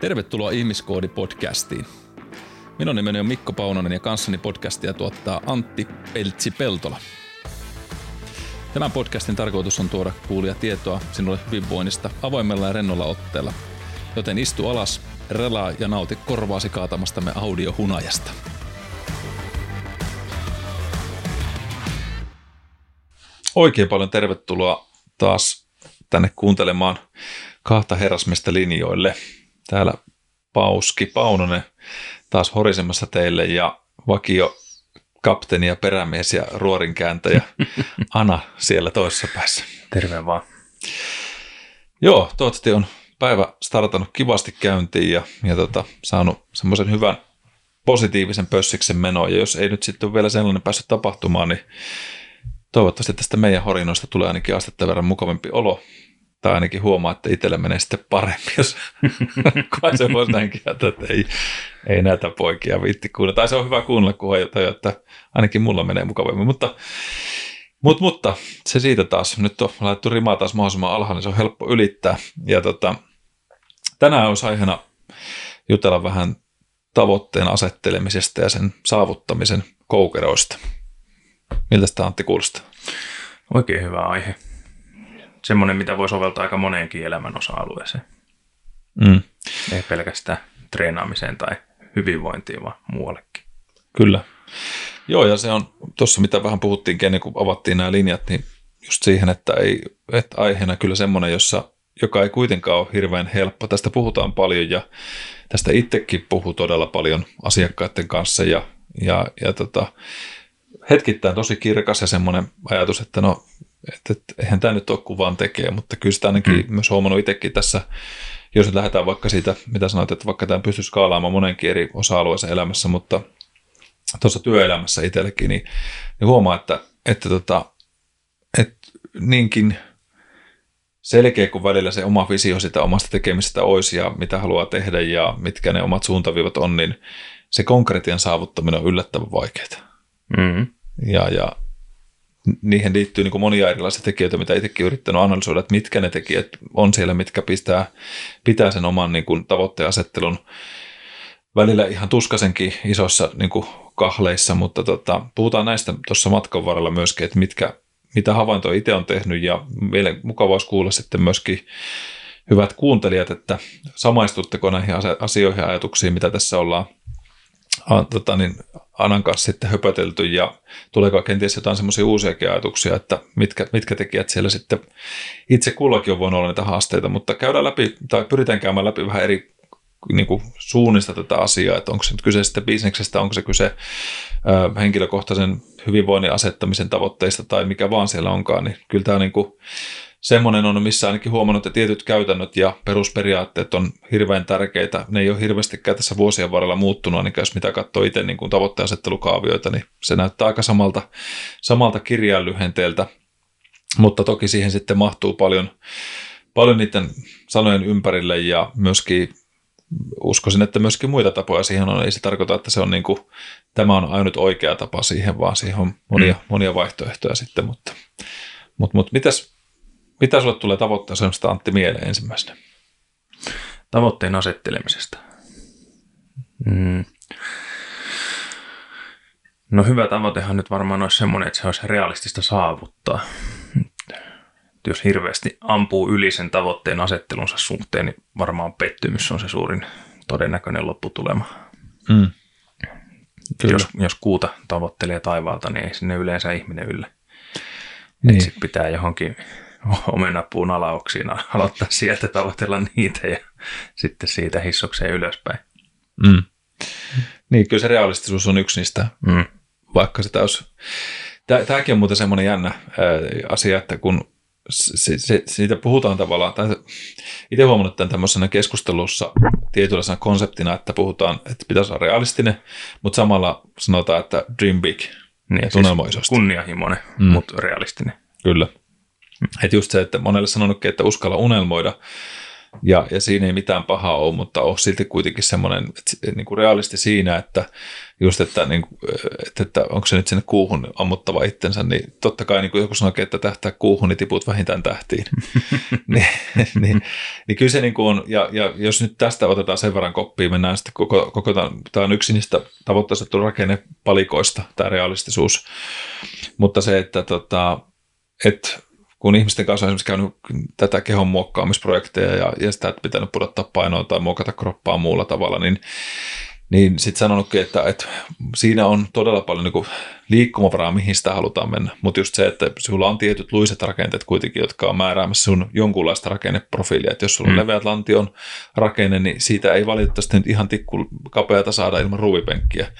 Tervetuloa Ihmiskoodi-podcastiin. Minun nimeni on Mikko Paunonen ja kanssani podcastia tuottaa Antti Peltsi-Peltola. Tämän podcastin tarkoitus on tuoda kuulia tietoa sinulle hyvinvoinnista avoimella ja rennolla otteella. Joten istu alas, relaa ja nauti korvaasi kaatamastamme audiohunajasta. Oikein paljon tervetuloa taas tänne kuuntelemaan kahta herrasmista linjoille. Täällä Pauski Paunonen taas horisemassa teille ja vakio kapteeni ja perämies ja ruorinkääntäjä Ana siellä toisessa päässä. Terve vaan. Joo, toivottavasti on päivä startannut kivasti käyntiin ja, ja tota, saanut semmoisen hyvän positiivisen pössiksen menoa. Ja jos ei nyt sitten ole vielä sellainen päässyt tapahtumaan, niin toivottavasti tästä meidän horinoista tulee ainakin astetta verran mukavampi olo. Tai ainakin huomaa, että itselle menee sitten paremmin, jos kai se voisi näinkin että ei, ei näitä poikia viitti kuunnella. Tai se on hyvä kuunnella, kun tajuu, että ainakin mulla menee mukavammin. Mutta, mutta, mutta se siitä taas. Nyt on laitettu rimaa taas mahdollisimman alhaalla, niin se on helppo ylittää. Ja tota, tänään olisi aiheena jutella vähän tavoitteen asettelemisesta ja sen saavuttamisen koukeroista. Miltä sitä Antti kuulostaa? Oikein hyvä aihe. Semmoinen, mitä voi soveltaa aika moneenkin elämän osa-alueeseen. Mm. Ei pelkästään treenaamiseen tai hyvinvointiin, vaan muuallekin. Kyllä. Joo, ja se on tuossa, mitä vähän puhuttiinkin ennen kuin avattiin nämä linjat, niin just siihen, että, ei, että aiheena kyllä semmoinen, jossa, joka ei kuitenkaan ole hirveän helppo. Tästä puhutaan paljon ja tästä itsekin puhuu todella paljon asiakkaiden kanssa ja, ja, ja tota, hetkittäin tosi kirkas ja semmoinen ajatus, että no, että, että eihän tämä nyt ole kuvaan tekee, mutta kyllä sitä ainakin mm. myös huomannut itsekin tässä, jos nyt lähdetään vaikka siitä, mitä sanoit, että vaikka tämä pystyy skaalaamaan monenkin eri osa-alueeseen elämässä, mutta tuossa työelämässä itsellekin, niin, niin huomaa, että, että, tota, että niinkin selkeä kuin välillä se oma visio sitä omasta tekemisestä olisi ja mitä haluaa tehdä ja mitkä ne omat suuntaviivat on, niin se konkretian saavuttaminen on yllättävän vaikeaa. Mm-hmm. Ja, ja niihin liittyy niin kuin monia erilaisia tekijöitä, mitä itsekin yrittänyt analysoida, että mitkä ne tekijät on siellä, mitkä pistää, pitää sen oman niin kuin tavoitteen asettelun välillä ihan tuskasenkin isoissa niin kuin kahleissa, mutta tota, puhutaan näistä tuossa matkan varrella myöskin, että mitkä, mitä havaintoja itse on tehnyt. Ja meille mukava olisi kuulla sitten myöskin hyvät kuuntelijat, että samaistutteko näihin asioihin ja ajatuksiin, mitä tässä ollaan tota, niin Anan kanssa sitten höpötelty ja tuleeko kenties jotain semmoisia uusiakin ajatuksia, että mitkä, mitkä tekijät siellä sitten itse kullakin on voinut olla niitä haasteita, mutta käydään läpi tai pyritään käymään läpi vähän eri niin kuin suunnista tätä asiaa, että onko se nyt kyse sitten bisneksestä, onko se kyse ö, henkilökohtaisen hyvinvoinnin asettamisen tavoitteista tai mikä vaan siellä onkaan, niin kyllä tämä niin kuin, semmoinen on, missä ainakin huomannut, että tietyt käytännöt ja perusperiaatteet on hirveän tärkeitä. Ne ei ole hirveästikään tässä vuosien varrella muuttunut, niin jos mitä katsoo itse niin kuin tavoitteasettelukaavioita, niin se näyttää aika samalta, samalta kirjainlyhenteeltä, mutta toki siihen sitten mahtuu paljon, paljon niiden sanojen ympärille ja myöskin uskoisin, että myöskin muita tapoja siihen on. Ei se tarkoita, että se on niin kuin, tämä on ainut oikea tapa siihen, vaan siihen on monia, mm. monia vaihtoehtoja sitten. Mutta, mutta, mutta mitäs, mitä sulle tulee tavoitteesta Antti mieleen ensimmäisenä? Tavoitteen asettelemisesta. Mm. No hyvä tavoitehan nyt varmaan olisi semmoinen, että se olisi realistista saavuttaa. Jos hirveästi ampuu yli sen tavoitteen asettelunsa suhteen, niin varmaan pettymys on se suurin todennäköinen lopputulema. Mm. Jos, jos kuuta tavoittelee taivaalta, niin ei sinne yleensä ihminen yllä. Niin. Sitten pitää johonkin omenapuun alauksiin aloittaa sieltä tavoitella niitä ja sitten siitä hissokseen ylöspäin. Mm. Niin, kyllä se realistisuus on yksi niistä, mm. vaikka sitä olisi... Tämäkin on muuten semmoinen jännä asia, että kun se, se, siitä puhutaan tavallaan, tai itse huomannut tämän tämmöisenä keskustelussa tietynlaisena konseptina, että puhutaan, että pitäisi olla realistinen, mutta samalla sanotaan, että dream big, niin, siis kunnianhimoinen, mm. mutta realistinen. Kyllä. Että just se, että monelle sanonutkin, että uskalla unelmoida, Ja, ja siinä ei mitään pahaa ole, mutta on silti kuitenkin semmoinen niin kuin realisti siinä, että just, että, niin kuin, että, että onko se nyt sinne kuuhun ammuttava itsensä, niin totta kai niin kuin joku sanoo, että tähtää kuuhun, niin tiput vähintään tähtiin. niin, niin, niin kyllä se niin kuin on, ja, ja jos nyt tästä otetaan sen verran koppia, mennään sitten koko, koko tämä on yksi niistä tavoitteista rakennepalikoista, tämä realistisuus, mutta se, että tota, että kun ihmisten kanssa on esimerkiksi käynyt tätä kehon muokkaamisprojekteja ja, ja sitä, että pitänyt pudottaa painoa tai muokata kroppaa muulla tavalla, niin, niin sitten sanonutkin, että, että siinä on todella paljon niin liikkumavaraa, mihin sitä halutaan mennä. Mutta just se, että sulla on tietyt luiset rakenteet kuitenkin, jotka on määräämässä sun jonkunlaista rakenneprofiilia. Että jos sulla on mm. leveät lantion rakenne, niin siitä ei valitettavasti nyt ihan tikku kapeata saada ilman ruuvipenkkiä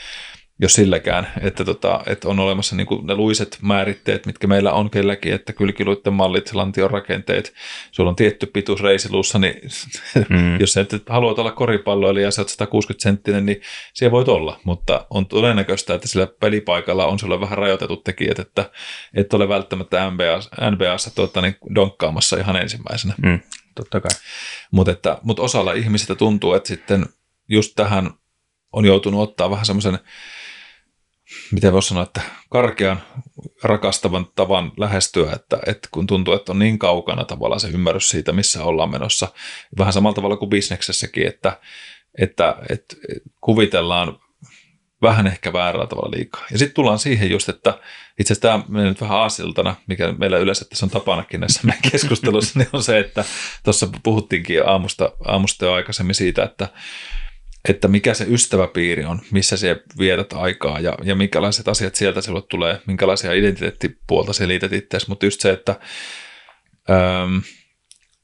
jos silläkään, että, tota, että on olemassa niin kuin ne luiset määritteet, mitkä meillä on kelläkin, että kylkiluitten mallit, lantion rakenteet, sulla on tietty pituus reisiluussa, niin mm. jos sä et haluat olla koripalloilija ja sä oot 160 senttinen, niin siellä voit olla, mutta on todennäköistä, että sillä pelipaikalla on sulle vähän rajoitetut tekijät, että et ole välttämättä NBA, NBAssa tuota, niin donkkaamassa ihan ensimmäisenä. Mm. Totta kai. Mutta mut osalla ihmisistä tuntuu, että sitten just tähän on joutunut ottaa vähän semmoisen miten voisi sanoa, että karkean rakastavan tavan lähestyä, että, että kun tuntuu, että on niin kaukana tavallaan se ymmärrys siitä, missä ollaan menossa. Vähän samalla tavalla kuin bisneksessäkin, että, että, että kuvitellaan vähän ehkä väärällä tavalla liikaa. Ja sitten tullaan siihen just, että itse asiassa tämä menee nyt vähän aasiltana, mikä meillä yleensä tässä on tapanakin näissä meidän keskustelussa, niin on se, että tuossa puhuttiinkin aamusta, aamusta jo aikaisemmin siitä, että että mikä se ystäväpiiri on, missä se vietät aikaa ja, ja minkälaiset asiat sieltä sinulle tulee, minkälaisia identiteettipuolta selität itseäsi, mutta just se, että äm,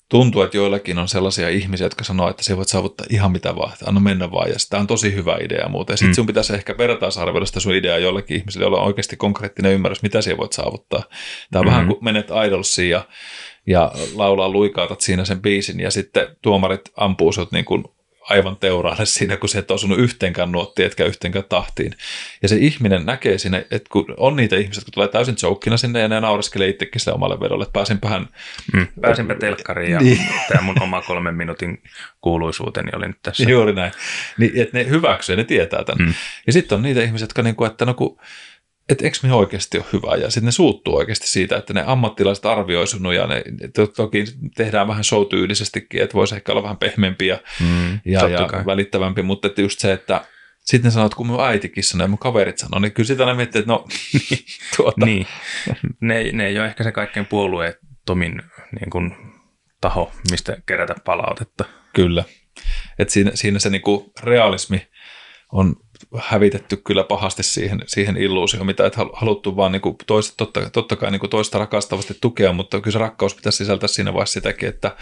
tuntuu, että joillakin on sellaisia ihmisiä, jotka sanoo, että se voit saavuttaa ihan mitä vaan, että anna mennä vaan, ja tämä on tosi hyvä idea muuta. Ja sitten mm. sun pitäisi ehkä vertaisarvioida sitä sun ideaa jollekin ihmiselle, jolla on oikeasti konkreettinen ymmärrys, mitä siellä voit saavuttaa. Tämä on mm-hmm. vähän kuin menet idolsiin ja, ja laulaa luikautat siinä sen biisin, ja sitten tuomarit ampuu sut niin kuin aivan teuraalle siinä, kun se et osunut yhteenkään nuottiin, etkä yhteenkään tahtiin. Ja se ihminen näkee siinä, että kun on niitä ihmisiä, jotka tulee täysin joukkina sinne ja ne naureskelee itsekin sille omalle vedolle, että pääsinpähän... Mm, pääsinpä telkkariin ja niin. tämä mun oma kolmen minuutin kuuluisuuteni oli nyt tässä. Juuri näin. Niin, että ne hyväksyy ne tietää tämän. Mm. Ja sitten on niitä ihmisiä, jotka niinku, että no kun että eikö me oikeasti ole hyvä. Ja sitten ne suuttuu oikeasti siitä, että ne ammattilaiset arvioi sun ja ne, toki tehdään vähän show-tyylisestikin, että voisi ehkä olla vähän pehmeämpi ja, mm, ja, ja välittävämpi, mutta että just se, että sitten että kun mun äitikin sanoo ja mun kaverit sanoo, niin kyllä sitä ne miettii, että no tuota. niin. Ne, ne ei ole ehkä se kaikkein puolueettomin niin kuin, taho, mistä kerätä palautetta. Kyllä. Et siinä, siinä se niinku realismi on hävitetty kyllä pahasti siihen, siihen illuusioon, mitä et haluttu vaan niin kuin toista, totta, totta kai niin kuin toista rakastavasti tukea, mutta kyllä se rakkaus pitäisi sisältää siinä vaiheessa sitäkin, että,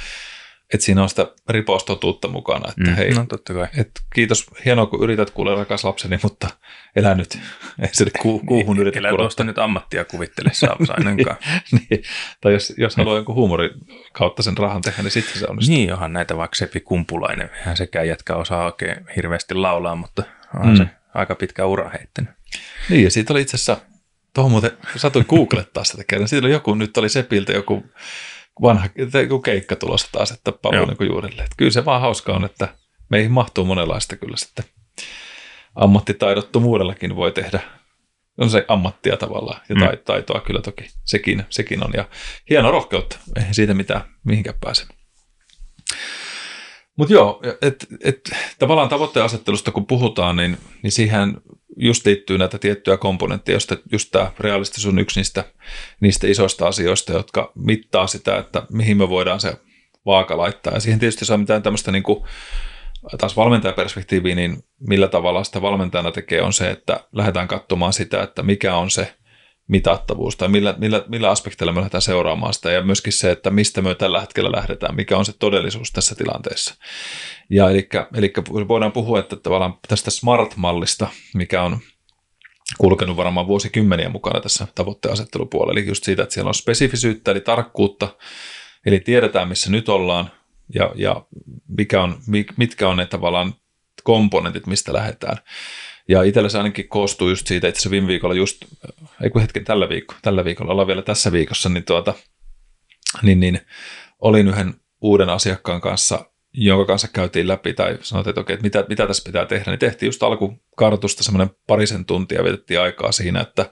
että siinä on sitä ripaustotuutta mukana, että mm, hei, no, totta kai. Et kiitos, hienoa kun yrität kuulla rakas lapseni, mutta elä nyt, ei se ku, kuuhun yritä Elä tuosta nyt ammattia kuvittele ainakaan. niin, tai jos, jos haluaa jonkun huumorin kautta sen rahan tehdä, niin sitten se onnistuu. Niin, onhan näitä vaikka Sepi Kumpulainen, hän sekään jätkä osaa oikein hirveästi laulaa, mutta on mm. se aika pitkä ura heittänyt. Niin, ja siitä oli itse asiassa, tuohon muuten satuin googlettaa sitä kerran. Siitä oli joku, nyt oli Sepiltä joku vanha keikka tulossa taas, että paluu niin juurille. Että kyllä se vaan hauska on, että meihin mahtuu monenlaista kyllä sitten. Ammattitaidottomuudellakin voi tehdä on se ammattia tavallaan ja mm. taitoa kyllä toki sekin, sekin on. Ja hieno rohkeutta, eihän siitä mitään mihinkään pääse. Mutta joo, et, et, tavallaan tavoitteen asettelusta kun puhutaan, niin, niin siihen just liittyy näitä tiettyjä komponentteja, josta just tämä realistisuus on yksi niistä, niistä isoista asioista, jotka mittaa sitä, että mihin me voidaan se vaaka laittaa. Ja siihen tietysti saa mitään tämmöistä niin kuin, taas valmentajaperspektiiviä, niin millä tavalla sitä valmentajana tekee on se, että lähdetään katsomaan sitä, että mikä on se mitattavuus tai millä, millä, millä aspekteilla me lähdetään seuraamaan sitä ja myöskin se, että mistä me tällä hetkellä lähdetään, mikä on se todellisuus tässä tilanteessa. Ja eli, eli voidaan puhua että tavallaan tästä smart-mallista, mikä on kulkenut varmaan vuosikymmeniä mukana tässä tavoitteasettelupuolella, eli just siitä, että siellä on spesifisyyttä eli tarkkuutta, eli tiedetään missä nyt ollaan ja, ja mikä on, mitkä on ne tavallaan komponentit, mistä lähdetään. Ja itsellä se ainakin koostuu just siitä, että se viime viikolla just, ei kun hetken tällä viikolla, tällä viikolla, ollaan vielä tässä viikossa, niin, tuota, niin, niin olin yhden uuden asiakkaan kanssa jonka kanssa käytiin läpi tai sanoit, että okei, että mitä, mitä tässä pitää tehdä, niin tehtiin just alkukartoitusta semmoinen parisen tuntia, vietettiin aikaa siinä, että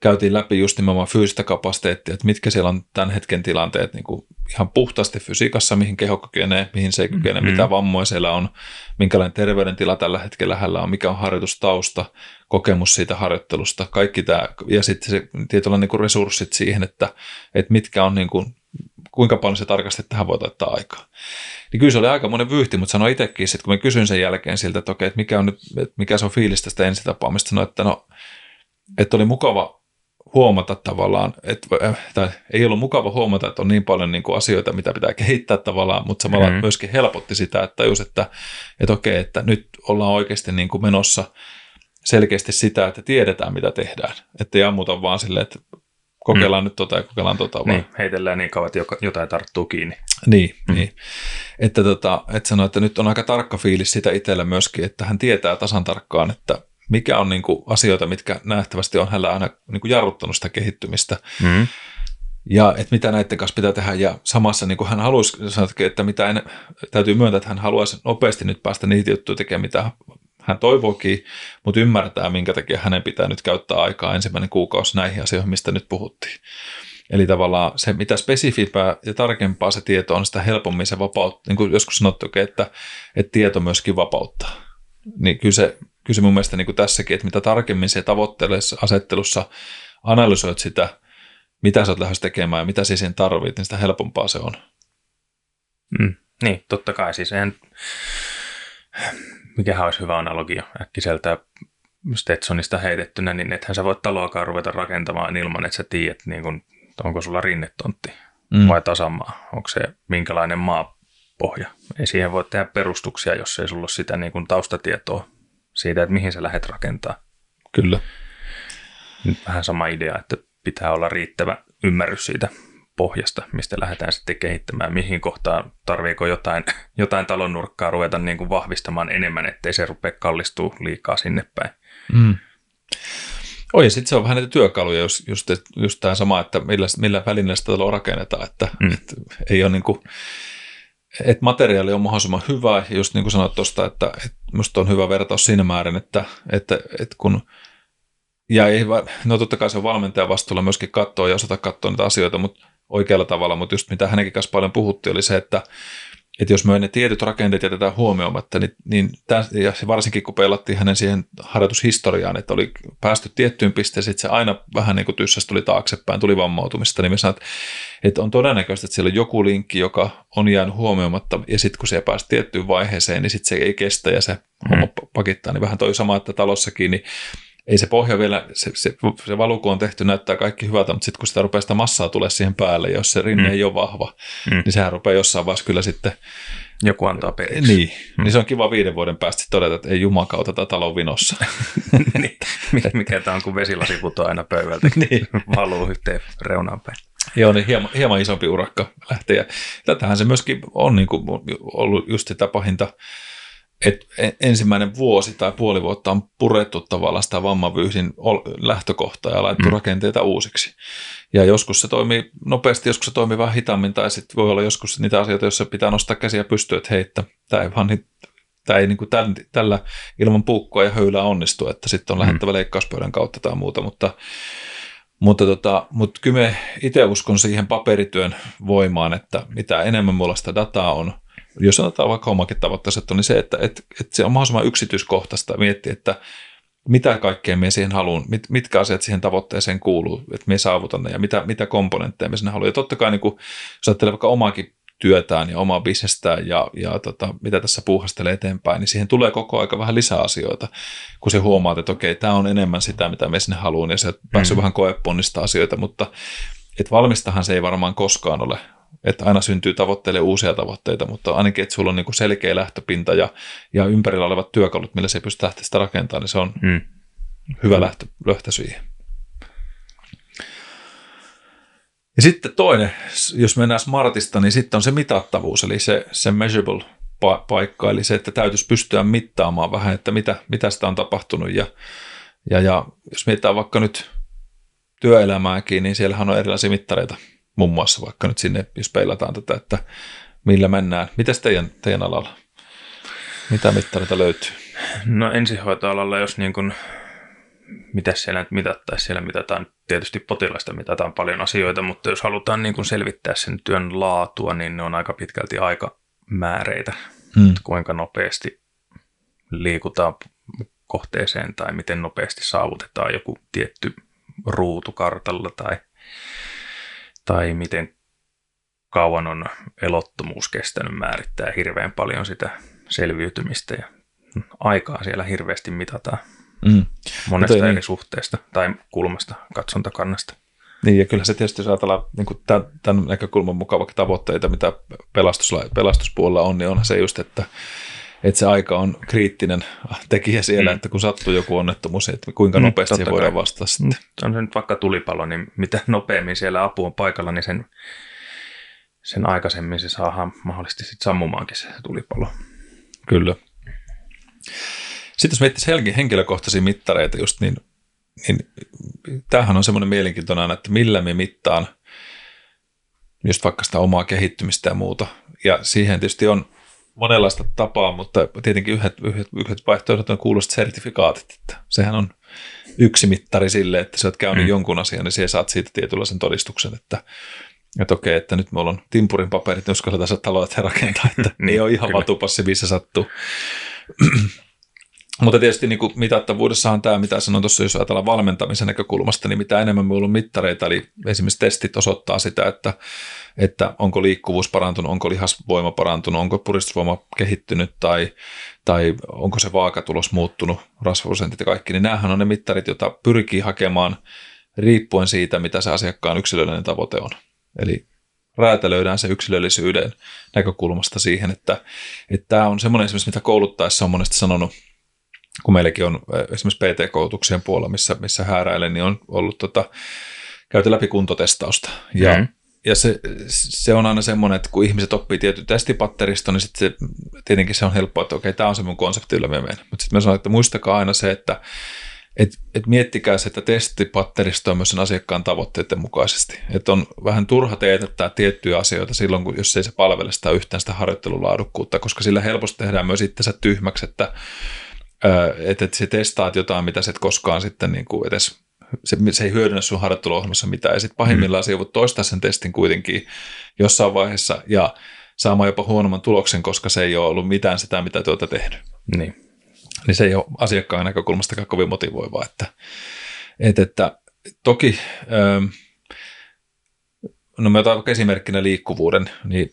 käytiin läpi just nimenomaan fyysistä kapasiteettia, että mitkä siellä on tämän hetken tilanteet niin kuin ihan puhtaasti fysiikassa, mihin keho kykenee, mihin se ei kykene, mm-hmm. mitä vammoja siellä on, minkälainen terveydentila tällä hetkellä hänellä on, mikä on harjoitustausta, kokemus siitä harjoittelusta, kaikki tämä, ja sitten se tietyllä niin resurssit siihen, että, että mitkä on niin kuin, kuinka paljon se tarkasti tähän voi ottaa aikaa. Niin kyllä se oli aika monen vyyhti, mutta sanoi itsekin, että kun mä kysyin sen jälkeen siltä, että okei, että mikä, on nyt, että mikä se on fiilis tästä ensitapaamista, sanoi, että no, että oli mukava huomata tavallaan, että, tai ei ollut mukava huomata, että on niin paljon niin kuin asioita, mitä pitää kehittää tavallaan, mutta samalla mm-hmm. myöskin helpotti sitä, että tajus, että, että okei, että nyt ollaan oikeasti niin kuin menossa selkeästi sitä, että tiedetään, mitä tehdään. Että ei ammuta vaan silleen, että kokeillaan mm. nyt tota ja kokeillaan tota vaan. Niin, heitellään niin kauan, että jotain tarttuu kiinni. Niin, mm. niin. Että, tota, että sanoi, että nyt on aika tarkka fiilis sitä itsellä myöskin, että hän tietää tasan tarkkaan, että mikä on niin kuin asioita, mitkä nähtävästi on hänellä aina niin kuin jarruttanut sitä kehittymistä. Mm. Ja että mitä näiden kanssa pitää tehdä. Ja samassa niin kuin hän haluaisi, että mitä en, täytyy myöntää, että hän haluaisi nopeasti nyt päästä niitä juttuja tekemään, mitä hän toivoikin, mutta ymmärtää, minkä takia hänen pitää nyt käyttää aikaa ensimmäinen kuukausi näihin asioihin, mistä nyt puhuttiin. Eli tavallaan se, mitä spesifipää ja tarkempaa se tieto on, sitä helpommin se vapauttaa. Niin kuin joskus sanottu, että, että tieto myöskin vapauttaa. Niin kyllä se kyllä se mun mielestä niin kuin tässäkin, että mitä tarkemmin se tavoitteellisessa asettelussa analysoit sitä, mitä sä oot lähes tekemään ja mitä sä siihen tarvit, niin sitä helpompaa se on. Mm, niin, totta kai. Siis en, mikähän olisi hyvä analogia äkkiseltä Stetsonista heitettynä, niin ethän sä voit taloakaan ruveta rakentamaan ilman, että sä tiedät, niin kun, onko sulla rinnetontti mm. vai tasamaa, onko se minkälainen maapohja. Ei siihen voi tehdä perustuksia, jos ei sulla ole sitä niin kun taustatietoa siitä, että mihin sä lähdet rakentaa. Kyllä. Nyt vähän sama idea, että pitää olla riittävä ymmärrys siitä pohjasta, mistä lähdetään sitten kehittämään, mihin kohtaan tarviiko jotain, jotain talon nurkkaa ruveta niin kuin vahvistamaan enemmän, ettei se rupea kallistuu liikaa sinne päin. Mm. Oi, ja sitten se on vähän näitä työkaluja, just, just, just tämä sama, että millä, millä välineellä sitä rakennetaan, että, mm. että ei ole niin kuin, että materiaali on mahdollisimman hyvä, ja just niin kuin sanoit tuosta, että, että minusta on hyvä vertaus siinä määrin, että, että, että kun ja ei, no totta kai se on valmentajan vastuulla myöskin katsoa ja osata katsoa niitä asioita mutta oikealla tavalla, mutta just mitä hänenkin kanssa paljon puhuttiin oli se, että, että jos me ne tietyt rakenteet jätetään huomioimatta, niin, niin tämän, ja varsinkin kun pelattiin hänen siihen harjoitushistoriaan, että oli päästy tiettyyn pisteeseen, sitten se aina vähän niin kuin tyssäs tuli taaksepäin, tuli vammautumista, niin me sanoin, että, että on todennäköistä, että siellä on joku linkki, joka on jäänyt huomioimatta, ja sitten kun se pääsi tiettyyn vaiheeseen, niin sitten se ei kestä ja se mm. homma pakittaa, niin vähän toi sama, että talossakin, niin ei se pohja vielä, se, se, se valuko on tehty, näyttää kaikki hyvältä, mutta sitten kun sitä rupeaa sitä massaa tulee siihen päälle, jos se rinne mm. ei ole vahva, mm. niin sehän rupeaa jossain vaiheessa kyllä sitten... Joku antaa periksi. Niin, mm. niin se on kiva viiden vuoden päästä todeta, että ei jumakauta tätä talon vinossa. niin, mikä tämä on, kun vesilasi putoaa aina pöydältä, niin. valuu yhteen reunaan päin. Joo, niin hieman, hieman isompi urakka lähtee. Ja tätähän se myöskin on niin kuin ollut just sitä pahinta et ensimmäinen vuosi tai puoli vuotta on purettu tavallaan sitä vammavyyhdin lähtökohtaa ja laittu mm. rakenteita uusiksi. Ja joskus se toimii nopeasti, joskus se toimii vähän hitaammin, tai sitten voi olla joskus niitä asioita, joissa pitää nostaa käsiä pystyä, että hei, tämä ei vaan niin, tämä ei niin kuin tällä, tällä ilman puukkoa ja höylää onnistu, että sitten on mm. lähettävä leikkauspöydän kautta tai muuta, mutta mutta, tota, mutta kyllä me itse uskon siihen paperityön voimaan, että mitä enemmän mulla sitä dataa on, jos sanotaan vaikka omakin tavoitteiset, niin se, että, että, että se on mahdollisimman yksityiskohtaista miettiä, että mitä kaikkea me siihen haluan, mit, mitkä asiat siihen tavoitteeseen kuuluu, että me saavutan ne ja mitä, mitä komponentteja me sinne haluamme. Ja totta kai, niin kun, jos ajattelee vaikka omaakin työtään ja omaa bisnestään ja, ja tota, mitä tässä puuhastelee eteenpäin, niin siihen tulee koko aika vähän lisää asioita, kun se huomaat, että okei, tämä on enemmän sitä, mitä me sinne haluan, ja se päässyt mm. vähän koeponnista asioita, mutta et valmistahan se ei varmaan koskaan ole, että aina syntyy tavoitteille uusia tavoitteita, mutta ainakin, että sulla on niin selkeä lähtöpinta ja, ja ympärillä olevat työkalut, millä se pystyy lähteä sitä rakentamaan, niin se on mm. hyvä lähtö, lähtö siihen. Ja sitten toinen, jos mennään Smartista, niin sitten on se mitattavuus, eli se, se measurable pa- paikka, eli se, että täytyisi pystyä mittaamaan vähän, että mitä, mitä sitä on tapahtunut. Ja, ja, ja jos mietitään vaikka nyt työelämääkin, niin siellähän on erilaisia mittareita, muun muassa vaikka nyt sinne, jos peilataan tätä, että millä mennään. Mitäs teidän, teidän alalla? Mitä mittareita löytyy? No ensihoitoalalla, jos niin kuin, mitä siellä nyt mitattaisiin, siellä mitataan tietysti potilaista, mitataan paljon asioita, mutta jos halutaan niin kuin selvittää sen työn laatua, niin ne on aika pitkälti aikamääreitä, hmm. kuinka nopeasti liikutaan kohteeseen tai miten nopeasti saavutetaan joku tietty ruutu kartalla tai, tai miten kauan on elottomuus kestänyt määrittää hirveän paljon sitä selviytymistä ja aikaa siellä hirveästi mitataan mm. monesta eri niin. suhteesta tai kulmasta, katsontakannasta. Niin, ja kyllä se tietysti, jos ajatellaan niin tämän, tämän näkökulman mukaan vaikka tavoitteita, mitä pelastuspuolella on, niin onhan se just, että, että se aika on kriittinen tekijä siellä, mm. että kun sattuu joku onnettomuus, että kuinka mm, nopeasti mm, voidaan vastata sitten. On se nyt vaikka tulipalo, niin mitä nopeammin siellä apu on paikalla, niin sen, sen aikaisemmin se saadaan mahdollisesti sitten sammumaankin se tulipalo. Kyllä. Sitten jos miettii henkilökohtaisia mittareita just, niin, niin tämähän on semmoinen mielenkiintoinen, että millä me mittaan just vaikka sitä omaa kehittymistä ja muuta. Ja siihen tietysti on monenlaista tapaa, mutta tietenkin yhdet, yhdet, yhdet vaihtoehdot on kuulosta sertifikaatit, että sehän on yksi mittari sille, että sä oot käynyt mm. jonkun asian, niin saat siitä tietynlaisen todistuksen, että, että okei, että nyt mulla on timpurin paperit, niin uskalletaan se taloa rakentaa, että niin, ei ole ihan vatupassi, missä sattuu. Mutta tietysti niin kuin mitattavuudessa on tämä, mitä sanoin tuossa, jos ajatellaan valmentamisen näkökulmasta, niin mitä enemmän meillä on mittareita, eli esimerkiksi testit osoittaa sitä, että, että onko liikkuvuus parantunut, onko lihasvoima parantunut, onko puristusvoima kehittynyt tai, tai onko se vaakatulos muuttunut, rasvaprosentit ja kaikki, niin näähän on ne mittarit, joita pyrkii hakemaan riippuen siitä, mitä se asiakkaan yksilöllinen tavoite on. Eli räätälöidään se yksilöllisyyden näkökulmasta siihen, että, että tämä on semmoinen esimerkiksi, mitä kouluttaessa on monesti sanonut, kun meilläkin on esimerkiksi PT-koulutuksien puolella, missä, missä hääräilen, niin on ollut tota, käyty läpi kuntotestausta. Ja, mm. Ja se, se, on aina semmoinen, että kun ihmiset oppii tietyn testipatteristo, niin sitten se, tietenkin se on helppoa, että okei, tämä on se mun konsepti, jolla me. Mutta sitten mä sanon, että muistakaa aina se, että et, et miettikää se, että testipatteristo on myös sen asiakkaan tavoitteiden mukaisesti. Että on vähän turha teetättää tiettyjä asioita silloin, kun, jos ei se palvele sitä yhtään sitä harjoittelulaadukkuutta, koska sillä helposti tehdään myös itsensä tyhmäksi, että että et se testaat jotain, mitä se et koskaan sitten niin kuin edes, se, se ei hyödynnä sun harjoitteluohjelmassa mitään. Ja sitten pahimmillaan mm. se voit toistaa sen testin kuitenkin jossain vaiheessa ja saamaan jopa huonomman tuloksen, koska se ei ole ollut mitään sitä, mitä olette tehnyt. Niin. Niin se ei ole asiakkaan näkökulmasta kovin motivoivaa. Että, että, että toki... Ähm, no me otan esimerkkinä liikkuvuuden, niin,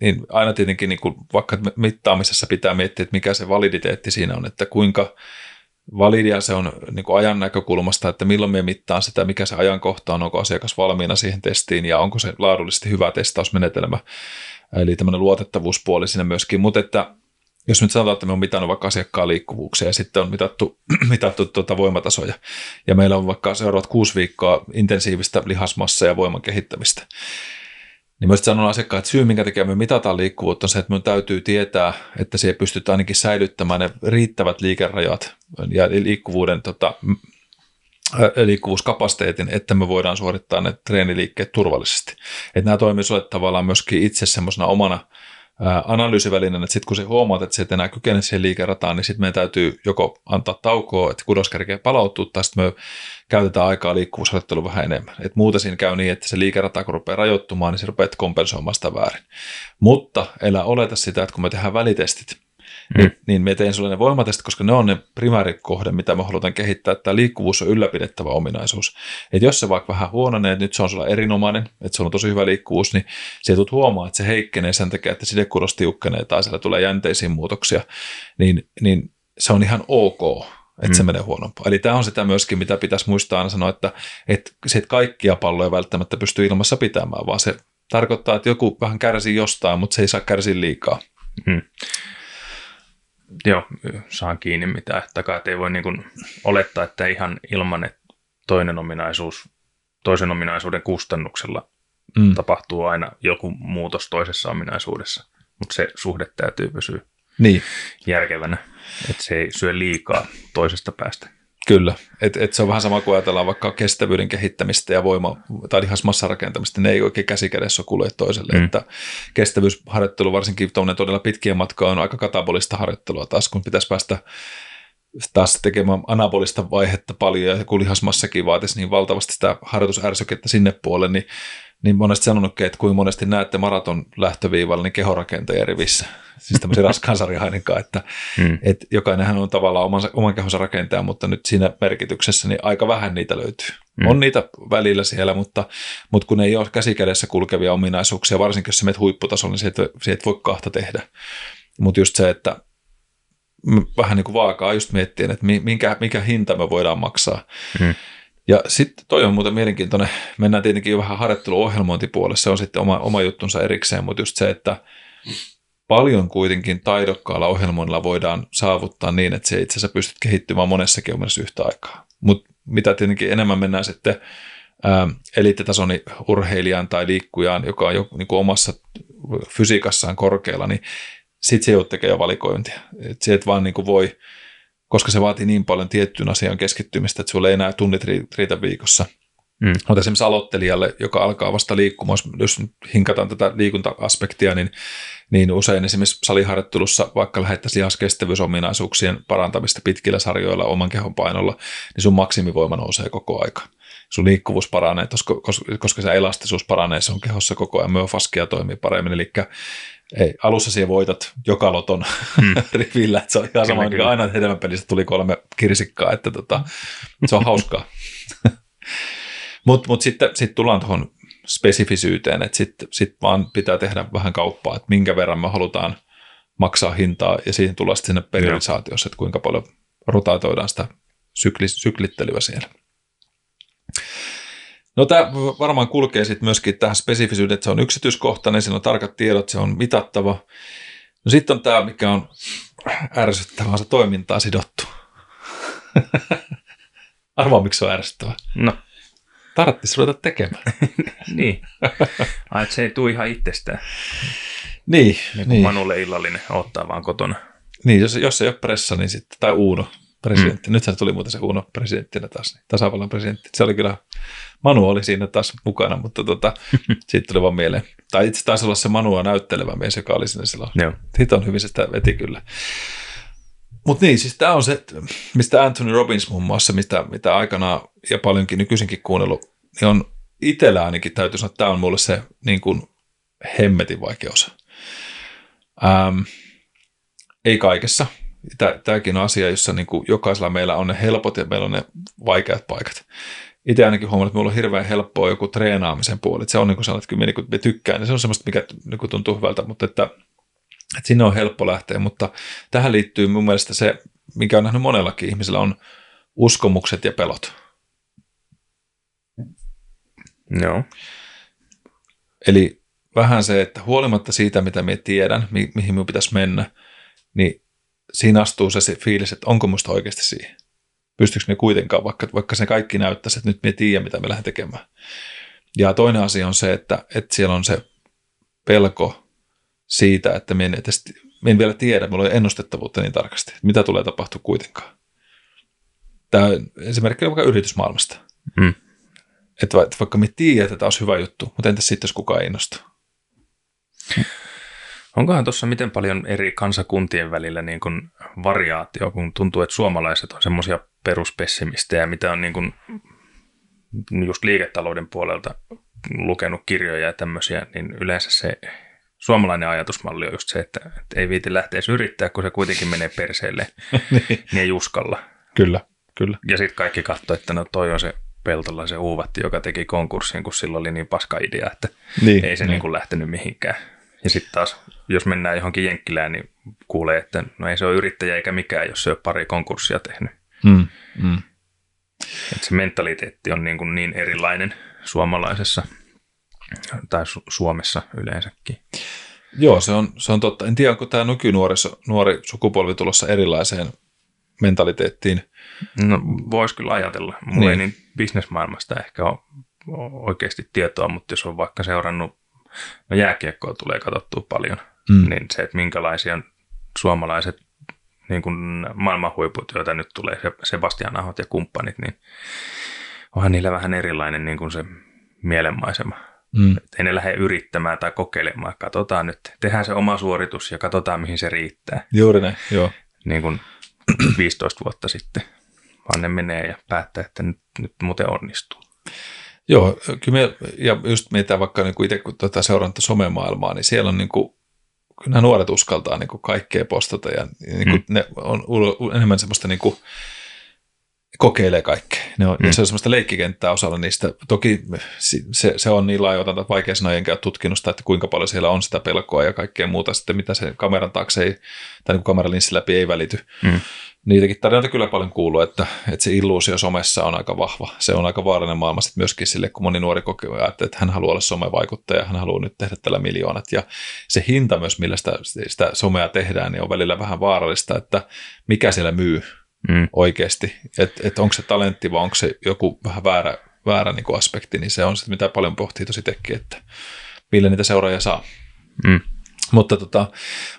niin aina tietenkin niin kuin vaikka mittaamisessa pitää miettiä, että mikä se validiteetti siinä on, että kuinka validia se on niin kuin ajan näkökulmasta, että milloin me mittaan sitä, mikä se ajankohta on, onko asiakas valmiina siihen testiin ja onko se laadullisesti hyvä testausmenetelmä, eli tämmöinen luotettavuuspuoli siinä myöskin, mutta että jos nyt sanotaan, että me on mitannut vaikka asiakkaan liikkuvuuksia ja sitten on mitattu, mitattu tuota voimatasoja ja meillä on vaikka seuraavat kuusi viikkoa intensiivistä lihasmassa ja voiman kehittämistä, niin mä sanon asiakkaan, että syy, minkä takia me mitataan liikkuvuutta, on se, että minun täytyy tietää, että siihen pystytään ainakin säilyttämään ne riittävät liikerajat ja liikkuvuuden tota, liikkuvuuskapasiteetin, että me voidaan suorittaa ne treeniliikkeet turvallisesti. Että nämä toimii sulle tavallaan myöskin itse semmoisena omana analyysivälineen, että sitten kun se huomaat, että se et enää kykene siihen liikerataan, niin sitten meidän täytyy joko antaa taukoa, että kudos kerkee palautua, tai sitten me käytetään aikaa liikkuvuusharjoitteluun vähän enemmän. Et muuten siinä käy niin, että se liikerata kun rupeaa rajoittumaan, niin se rupeaa kompensoimaan sitä väärin. Mutta elä oleta sitä, että kun me tehdään välitestit, mm. niin, me teen sulle ne voimatestit, koska ne on ne primäärikohde, mitä me halutaan kehittää, että liikkuvuus on ylläpidettävä ominaisuus. Että jos se vaikka vähän huononee, että nyt se on sulla erinomainen, että se on tosi hyvä liikkuvuus, niin se tulet huomaa, että se heikkenee sen takia, että sidekudos tiukkenee tai siellä tulee jänteisiin muutoksia, niin, niin se on ihan ok, että mm. se menee huonompaa. Eli tämä on sitä myöskin, mitä pitäisi muistaa aina sanoa, että, että se, että kaikkia palloja välttämättä pystyy ilmassa pitämään, vaan se tarkoittaa, että joku vähän kärsii jostain, mutta se ei saa kärsiä liikaa. Mm joo, saan kiinni mitä, että, että ei voi niin kuin olettaa, että ihan ilman, että toinen ominaisuus, toisen ominaisuuden kustannuksella mm. tapahtuu aina joku muutos toisessa ominaisuudessa, mutta se suhde täytyy pysyä niin. järkevänä, että se ei syö liikaa toisesta päästä. Kyllä, että et se on vähän sama kuin ajatellaan vaikka kestävyyden kehittämistä ja voima- tai lihasmassarakentamista, ne ei oikein käsikädessä kulje toiselle, mm. että kestävyysharjoittelu, varsinkin todella pitkien matkaa on aika katabolista harjoittelua taas, kun pitäisi päästä taas tekemään anabolista vaihetta paljon. Ja kun lihasmassakin vaatisi niin valtavasti sitä harjoitusärsykettä sinne puolelle, niin, niin monesti sanonut, että kuin monesti näette maraton lähtöviivalla, niin kehorakentajia rivissä, siis tämmöisen raskaan sarjahainenkaan, että hmm. et jokainenhan on tavallaan oman, oman kehonsa rakentaja, mutta nyt siinä merkityksessä niin aika vähän niitä löytyy. Hmm. On niitä välillä siellä, mutta, mutta kun ei ole käsikädessä kulkevia ominaisuuksia, varsinkin jos sä menet huipputasolla, niin siitä, siitä voi kahta tehdä. Mutta just se, että vähän niin kuin vaakaa just miettien, että minkä, mikä hinta me voidaan maksaa. Hmm. Ja sitten toi on muuten mielenkiintoinen, mennään tietenkin jo vähän harjoitteluohjelmointipuolelle, se on sitten oma, oma juttunsa erikseen, mutta just se, että paljon kuitenkin taidokkaalla ohjelmoinnilla voidaan saavuttaa niin, että se itse asiassa pystyt kehittymään monessakin omassa yhtä aikaa. Mutta mitä tietenkin enemmän mennään sitten ää, eliittitason urheilijan tai liikkujaan, joka on jo niin kuin omassa fysiikassaan korkealla, niin sitten se joudut tekemään valikointia. Et se et vaan niin kuin voi, koska se vaatii niin paljon tiettyyn asiaan keskittymistä, että sulla ei enää tunnit riitä viikossa. Mm. Mutta esimerkiksi aloittelijalle, joka alkaa vasta liikkumaan, jos hinkataan tätä liikunta-aspektia, niin, niin usein esimerkiksi saliharjoittelussa, vaikka lähettäisiin lihaskestävyysominaisuuksien parantamista pitkillä sarjoilla oman kehon painolla, niin sun maksimivoima nousee koko aika. Sun liikkuvuus paranee, koska, koska se elastisuus paranee sun kehossa koko ajan, myofaskia toimii paremmin, eli ei, alussa siellä voitat joka loton hmm. rivillä, että se on ihan sama, kyllä. aina hedelmäpelissä tuli kolme kirsikkaa, että tota, se on hauskaa. Mutta mut sitten sit tullaan tuohon spesifisyyteen, että sitten sit vaan pitää tehdä vähän kauppaa, että minkä verran me halutaan maksaa hintaa, ja siihen tullaan sitten sinne periodisaatiossa, että kuinka paljon rotaatoidaan sitä sykli, syklittelyä siellä. No tämä varmaan kulkee sitten myöskin tähän spesifisyyteen, että se on yksityiskohtainen, siinä on tarkat tiedot, se on mitattava. No sitten on tämä, mikä on ärsyttävää, se toimintaa sidottu. Arvaa, miksi se on ärsyttävää. No. Tarvitsisi ruveta tekemään. niin. Ai, se ei tule ihan itsestään. Niin. niin niin. Manulle illallinen ottaa vaan kotona. Niin, jos, jos ei ole pressa, niin sitten, tai Uuno, presidentti. Mm. Nythän tuli muuten se Uno presidenttinä taas, niin tasavallan presidentti. Se oli kyllä, Manu oli siinä taas mukana, mutta tota, siitä tuli vaan mieleen. Tai itse taisi olla se Manua näyttelevä mies, joka oli siinä silloin. Joo. Siitä on hyvin, se sitä veti kyllä. Mutta niin, siis tämä on se, mistä Anthony Robbins muun muassa, mitä, mitä aikanaan ja paljonkin nykyisinkin kuunnellut, niin on itsellä ainakin täytyy sanoa, että tämä on mulle se niin kuin hemmetin vaikea osa. Ähm, ei kaikessa, tämäkin on asia, jossa niin kuin jokaisella meillä on ne helpot ja meillä on ne vaikeat paikat. Itse ainakin huomannut, että minulla on hirveän helppoa joku treenaamisen puoli. Että se on niin kuin sellainen, että kyllä minä niin tykkään, niin se on semmoista, mikä niin kuin tuntuu hyvältä, mutta että, että sinne on helppo lähteä. Mutta tähän liittyy mun mielestä se, mikä on nähnyt monellakin ihmisellä, on uskomukset ja pelot. No. Eli vähän se, että huolimatta siitä, mitä minä tiedän, mi- mihin minun pitäisi mennä, niin siinä astuu se fiilis, että onko musta oikeasti siihen. Pystyykö ne kuitenkaan, vaikka, vaikka se kaikki näyttäisi, että nyt me tiedä, mitä me lähden tekemään. Ja toinen asia on se, että, että siellä on se pelko siitä, että me en, edes, me en vielä tiedä, meillä on ennustettavuutta niin tarkasti, että mitä tulee tapahtua kuitenkaan. Tämä esimerkki on vaikka yritysmaailmasta. Mm. Että vaikka me tiedetään, että tämä olisi hyvä juttu, mutta entäs sitten, jos kukaan ei innostu? Onkohan tuossa miten paljon eri kansakuntien välillä niin kuin variaatio, kun tuntuu, että suomalaiset on semmoisia peruspessimistejä, mitä on niin kuin just liiketalouden puolelta lukenut kirjoja ja tämmöisiä, niin yleensä se suomalainen ajatusmalli on just se, että, että ei viiti lähteä yrittää, kun se kuitenkin menee perseelle, niin. niin ei uskalla. Kyllä, kyllä. Ja sitten kaikki katsoo, että no toi on se Peltola se uuvatti, joka teki konkurssin, kun sillä oli niin paska idea, että niin, ei se niin. Niin kuin lähtenyt mihinkään. Ja sitten taas, jos mennään johonkin Jenkkilään, niin kuulee, että no ei se ole yrittäjä eikä mikään, jos se on pari konkurssia tehnyt. Mm, mm. Että se mentaliteetti on niin, kuin niin erilainen suomalaisessa tai Su- Suomessa yleensäkin. Joo, se on, se on totta. En tiedä, onko tämä nykynuori nuori sukupolvi tulossa erilaiseen mentaliteettiin. No voisi kyllä ajatella. Mulla niin. ei niin bisnesmaailmasta ehkä ole oikeasti tietoa, mutta jos on vaikka seurannut no jääkiekkoa tulee katsottua paljon, mm. niin se, että minkälaisia suomalaiset niin kuin maailman huiput, joita nyt tulee, Sebastian Ahot ja kumppanit, niin onhan niillä vähän erilainen niin kuin se mielenmaisema. Mm. Ei ne lähde yrittämään tai kokeilemaan. Katsotaan nyt, tehdään se oma suoritus ja katsotaan mihin se riittää. Juuri näin, joo. Niin kuin 15 vuotta sitten. Vaan ne menee ja päättää, että nyt, nyt muuten onnistuu. Joo, kyllä me, ja just mitä vaikka niin kuin itse kun tuota seuranta somemaailmaa, niin siellä on niin kuin, kyllä nuoret uskaltaa niin kuin kaikkea postata ja niin kuin mm. ne on enemmän semmoista niin kuin, kokeilee kaikkea. Ne on, mm. Se on semmoista leikkikenttää osalla niistä. Toki se, se on niin laaja, että vaikea sanoa enkä tutkinut sitä, että kuinka paljon siellä on sitä pelkoa ja kaikkea muuta sitten, mitä se kameran taakse ei, tai niin kameralinssin läpi ei välity. Mm. Niitäkin tarinoita kyllä paljon kuuluu, että, että se illuusio somessa on aika vahva. Se on aika vaarallinen maailma sitten myöskin sille, kun moni nuori kokee, että hän haluaa olla somevaikuttaja, hän haluaa nyt tehdä tällä miljoonat. Ja se hinta myös, millä sitä, sitä somea tehdään, niin on välillä vähän vaarallista, että mikä siellä myy mm. oikeasti. Että et onko se talentti vai onko se joku vähän väärä, väärä niin kuin aspekti, niin se on sitten mitä paljon pohtii tosi tekki, että millä niitä seuraajia saa. Mm. Mutta, tota,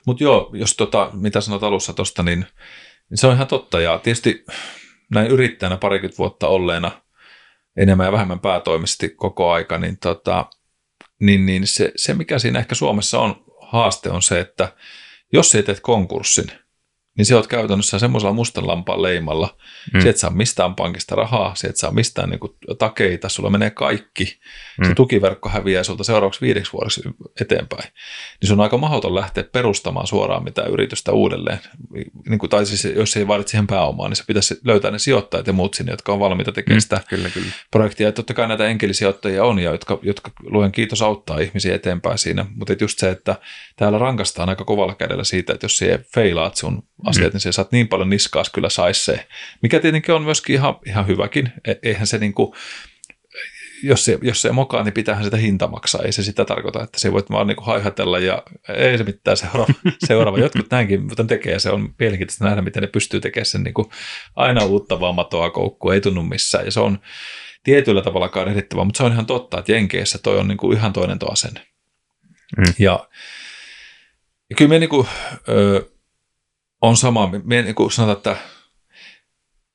mutta joo, jos tota, mitä sanot alussa tuosta, niin se on ihan totta. Ja tietysti näin yrittäjänä parikymmentä vuotta olleena enemmän ja vähemmän päätoimisesti koko aika, niin, tota, niin, niin se, se, mikä siinä ehkä Suomessa on haaste, on se, että jos ei teet konkurssin – niin se oot käytännössä semmoisella mustan lampaan leimalla. Mm. Se et saa mistään pankista rahaa, se et saa mistään niin kuin, takeita, sulla menee kaikki. Mm. Se tukiverkko häviää sulta seuraavaksi viideksi vuodeksi eteenpäin. Niin se on aika mahdoton lähteä perustamaan suoraan mitään yritystä uudelleen. Niin kuin, tai siis jos ei vaadit siihen pääomaan, niin se pitäisi löytää ne sijoittajat ja muut sinne, jotka on valmiita tekemään mm. sitä kyllä, kyllä. projektia. Ja totta kai näitä enkelisijoittajia on, ja jotka, jotka luen kiitos auttaa ihmisiä eteenpäin siinä. Mutta just se, että täällä rankastaan aika kovalla kädellä siitä, että jos siellä feilaat sun asiat, mm. niin se saat niin paljon niskaas kyllä saisi se. Mikä tietenkin on myöskin ihan, ihan hyväkin. E, eihän se niin kuin, jos se, jos se mokaa, niin pitäähän sitä hinta maksaa. Ei se sitä tarkoita, että se voit vaan niin haihatella ja ei se mitään seuraava. seuraava. Jotkut näinkin mutta tekee. Se on mielenkiintoista nähdä, miten ne pystyy tekemään sen niin kuin aina uutta vaan matoa koukkua. Ei tunnu missään. Ja se on tietyllä tavalla kadehdittavaa, mutta se on ihan totta, että Jenkeissä toi on niin kuin ihan toinen tuo asenne. Mm. Ja, ja kyllä me niin kuin, ö, on sama. Me niin kuin sanotaan, että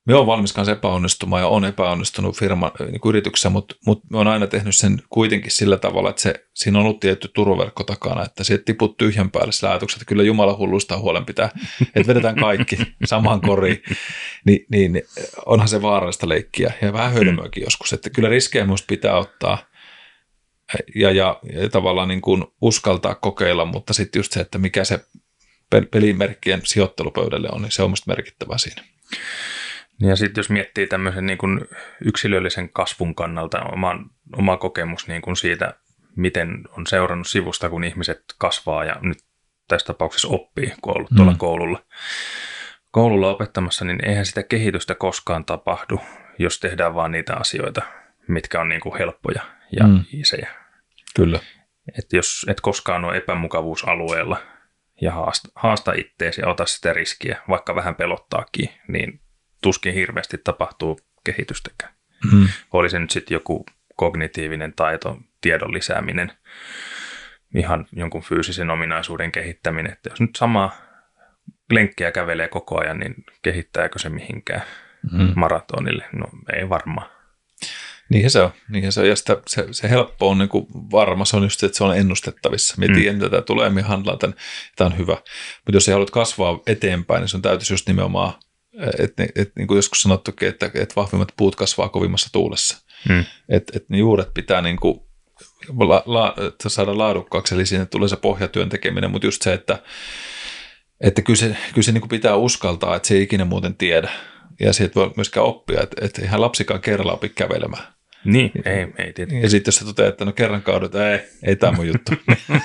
me on valmis kanssa epäonnistumaan ja on epäonnistunut firman niin yrityksessä, mutta, mutta me on aina tehnyt sen kuitenkin sillä tavalla, että se, siinä on ollut tietty turvaverkko takana, että sieltä tiput tyhjän päälle sillä ajatuksella, että kyllä Jumala hulluista huolen pitää, että vedetään kaikki samaan koriin, Ni, niin onhan se vaarallista leikkiä ja vähän hölmöäkin joskus, että kyllä riskejä minusta pitää ottaa ja, ja, ja tavallaan niin kuin uskaltaa kokeilla, mutta sitten just se, että mikä se pelimerkkien sijoittelupöydälle on, niin se on minusta merkittävä siinä. Ja sitten jos miettii tämmöisen niin kuin yksilöllisen kasvun kannalta oma, oma kokemus niin kuin siitä, miten on seurannut sivusta, kun ihmiset kasvaa ja nyt tässä tapauksessa oppii, kun on ollut tuolla mm. koululla. Koululla opettamassa, niin eihän sitä kehitystä koskaan tapahdu, jos tehdään vaan niitä asioita, mitkä on niin kuin helppoja ja mm. isejä. Kyllä. Et jos et koskaan ole epämukavuusalueella ja haasta, haasta itteesi ja ota sitä riskiä, vaikka vähän pelottaakin, niin tuskin hirveästi tapahtuu kehitystäkään. Mm. Oli se nyt sitten joku kognitiivinen taito, tiedon lisääminen, ihan jonkun fyysisen ominaisuuden kehittäminen. Että jos nyt sama lenkkiä kävelee koko ajan, niin kehittääkö se mihinkään mm. maratonille? No ei varmaan. Niinhän se on. Niinhän se on. Ja sitä, se, se helppo on niin kuin varma, se on just se, että se on ennustettavissa. Me mm. tiedän, että tämä tulee, me handlaan tämän, tämä on hyvä. Mutta jos sä haluat kasvaa eteenpäin, niin sun täytyisi just nimenomaan että et, et, niin kuin joskus sanottukin, että et vahvimmat puut kasvaa kovimmassa tuulessa. Mm. Että et ne juuret pitää niin kuin la, la, saada laadukkaaksi, eli sinne tulee se pohjatyön tekeminen, mutta just se, että, että kyllä se, kyllä se niin kuin pitää uskaltaa, että se ei ikinä muuten tiedä. Ja siitä voi myöskään oppia, että, että eihän lapsikaan kerralla opi kävelemään. Niin, ei, ei tietysti. Ja sitten jos sä toteat, että no kerran kaudut, ei, ei tämä mun juttu.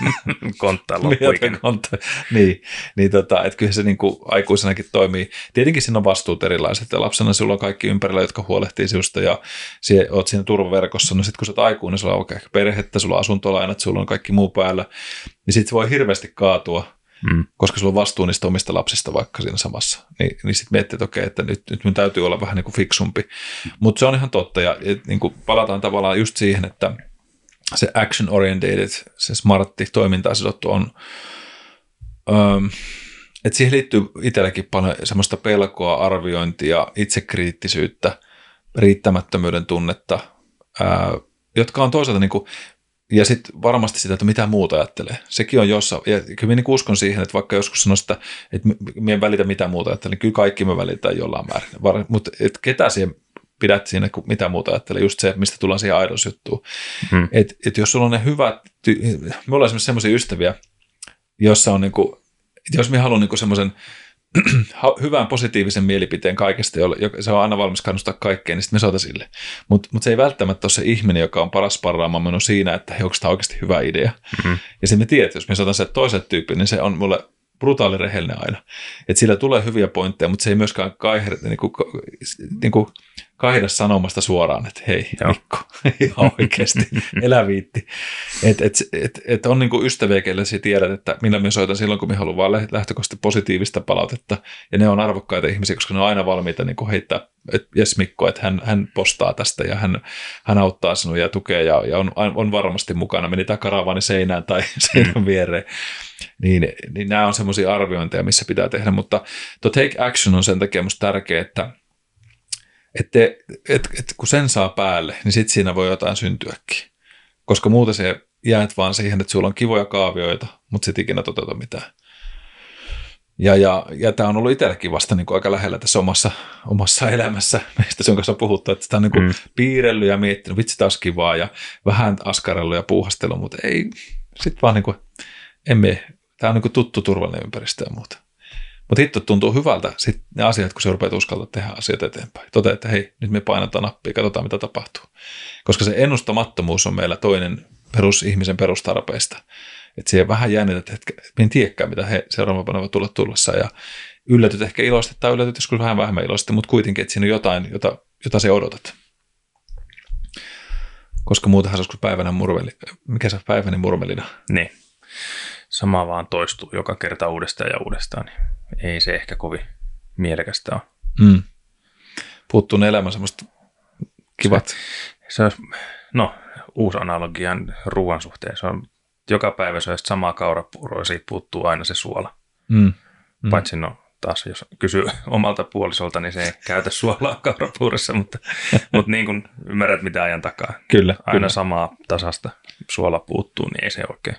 Konttaa loppuikin. Kontta. Niin, niin tota, että kyllä se niin kuin aikuisenakin toimii. Tietenkin siinä on vastuut erilaiset. Ja lapsena sulla on kaikki ympärillä, jotka huolehtii sinusta ja sie, oot siinä turvaverkossa. No sitten kun sä oot aikuinen, sulla on ehkä perhettä, sulla on asuntolainat, sulla on kaikki muu päällä. Niin sitten se voi hirveästi kaatua mm. koska sulla on vastuu niistä omista lapsista vaikka siinä samassa. Niin, niin sitten miettii, että okei, että nyt, nyt minun täytyy olla vähän niin kuin fiksumpi. Mutta se on ihan totta ja et, niin kuin palataan tavallaan just siihen, että se action oriented, se smartti toimintaan sidottu on, että siihen liittyy itselläkin paljon semmoista pelkoa, arviointia, itsekriittisyyttä, riittämättömyyden tunnetta, ää, jotka on toisaalta niin kuin, ja sitten varmasti sitä, että mitä muuta ajattelee. Sekin on jossain, ja kyllä minä niin uskon siihen, että vaikka joskus sanoo sitä, että minä en välitä mitä muuta ajattelen, niin kyllä kaikki me välitään jollain määrin. Mutta ketä siihen pidät siinä, kun mitä muuta ajattelee, just se, mistä tullaan siihen aidosjuttuun. Hmm. Että et jos sulla on ne hyvät, ty- me ollaan esimerkiksi semmoisia ystäviä, jossa on niin kuin, jos me haluan niin semmoisen hyvän positiivisen mielipiteen kaikesta, joka se on aina valmis kannustaa kaikkeen, niin sitten me soita sille. Mutta mut se ei välttämättä ole se ihminen, joka on paras parraamaan minun siinä, että onko tämä oikeasti hyvä idea. Mm-hmm. Ja sitten me tiedät, jos me soitan se toiset tyyppi, niin se on mulle brutaali rehellinen aina. Että sillä tulee hyviä pointteja, mutta se ei myöskään kaihda, niin kuin, niin kuin, kaihda sanomasta suoraan, että hei Joo. Mikko, ihan oikeasti, elä viitti. Että et, et, et on niin kuin ystäviä, kelle sä tiedät, että millä me soitan silloin, kun me haluamme vaan lähtökohtaisesti positiivista palautetta. Ja ne on arvokkaita ihmisiä, koska ne on aina valmiita niin kuin heittää, että jes Mikko, että hän, hän postaa tästä ja hän, hän auttaa sinua ja tukee ja, ja on, on varmasti mukana. Meni takaravaani seinään tai seinän viereen niin, niin nämä on semmoisia arviointeja, missä pitää tehdä, mutta tuo take action on sen takia musta tärkeä, että et te, et, et kun sen saa päälle, niin sitten siinä voi jotain syntyäkin. Koska muuten se jäät vaan siihen, että sulla on kivoja kaavioita, mutta sitten ikinä toteuta mitään. Ja, ja, ja tämä on ollut itsellekin vasta niin kuin aika lähellä tässä omassa, omassa elämässä, meistä sen kanssa puhuttu, että sitä on niin kuin mm. piirellyt ja miettinyt, vitsi taas kivaa ja vähän askarellut ja puuhastellut, mutta ei, sitten vaan niin kuin, emme, tämä on niin tuttu turvallinen ympäristö ja muuta. Mutta hitto tuntuu hyvältä sit ne asiat, kun se rupeat uskaltaa tehdä asiat eteenpäin. Tote, että hei, nyt me painetaan nappia, katsotaan mitä tapahtuu. Koska se ennustamattomuus on meillä toinen perus, ihmisen perustarpeista. Että siihen vähän jännität, että en tiedäkään, mitä he seuraavana voi tulla tullessa. Ja yllätyt ehkä iloisesti tai yllätyt joskus vähän vähemmän iloisesti, mutta kuitenkin, että siinä on jotain, jota, jota se odotat. Koska muutenhan se olisi päivänä murveli, mikä se päiväni murmelina. Niin sama vaan toistuu joka kerta uudestaan ja uudestaan, niin ei se ehkä kovin mielekästä ole. Mm. Puuttuu ne elämän semmoista kivat. Se, se olisi, no, uusi analogian ruoan suhteen. Se on joka päivä se samaa kaurapuuroa ja siitä puuttuu aina se suola. Mm. Mm. Paitsi no taas, jos kysyy omalta puolisolta, niin se ei käytä suolaa kaurapuurossa, mutta, mutta niin kuin ymmärrät mitä ajan takaa. Kyllä. Aina kyllä. samaa tasasta suola puuttuu, niin ei se oikein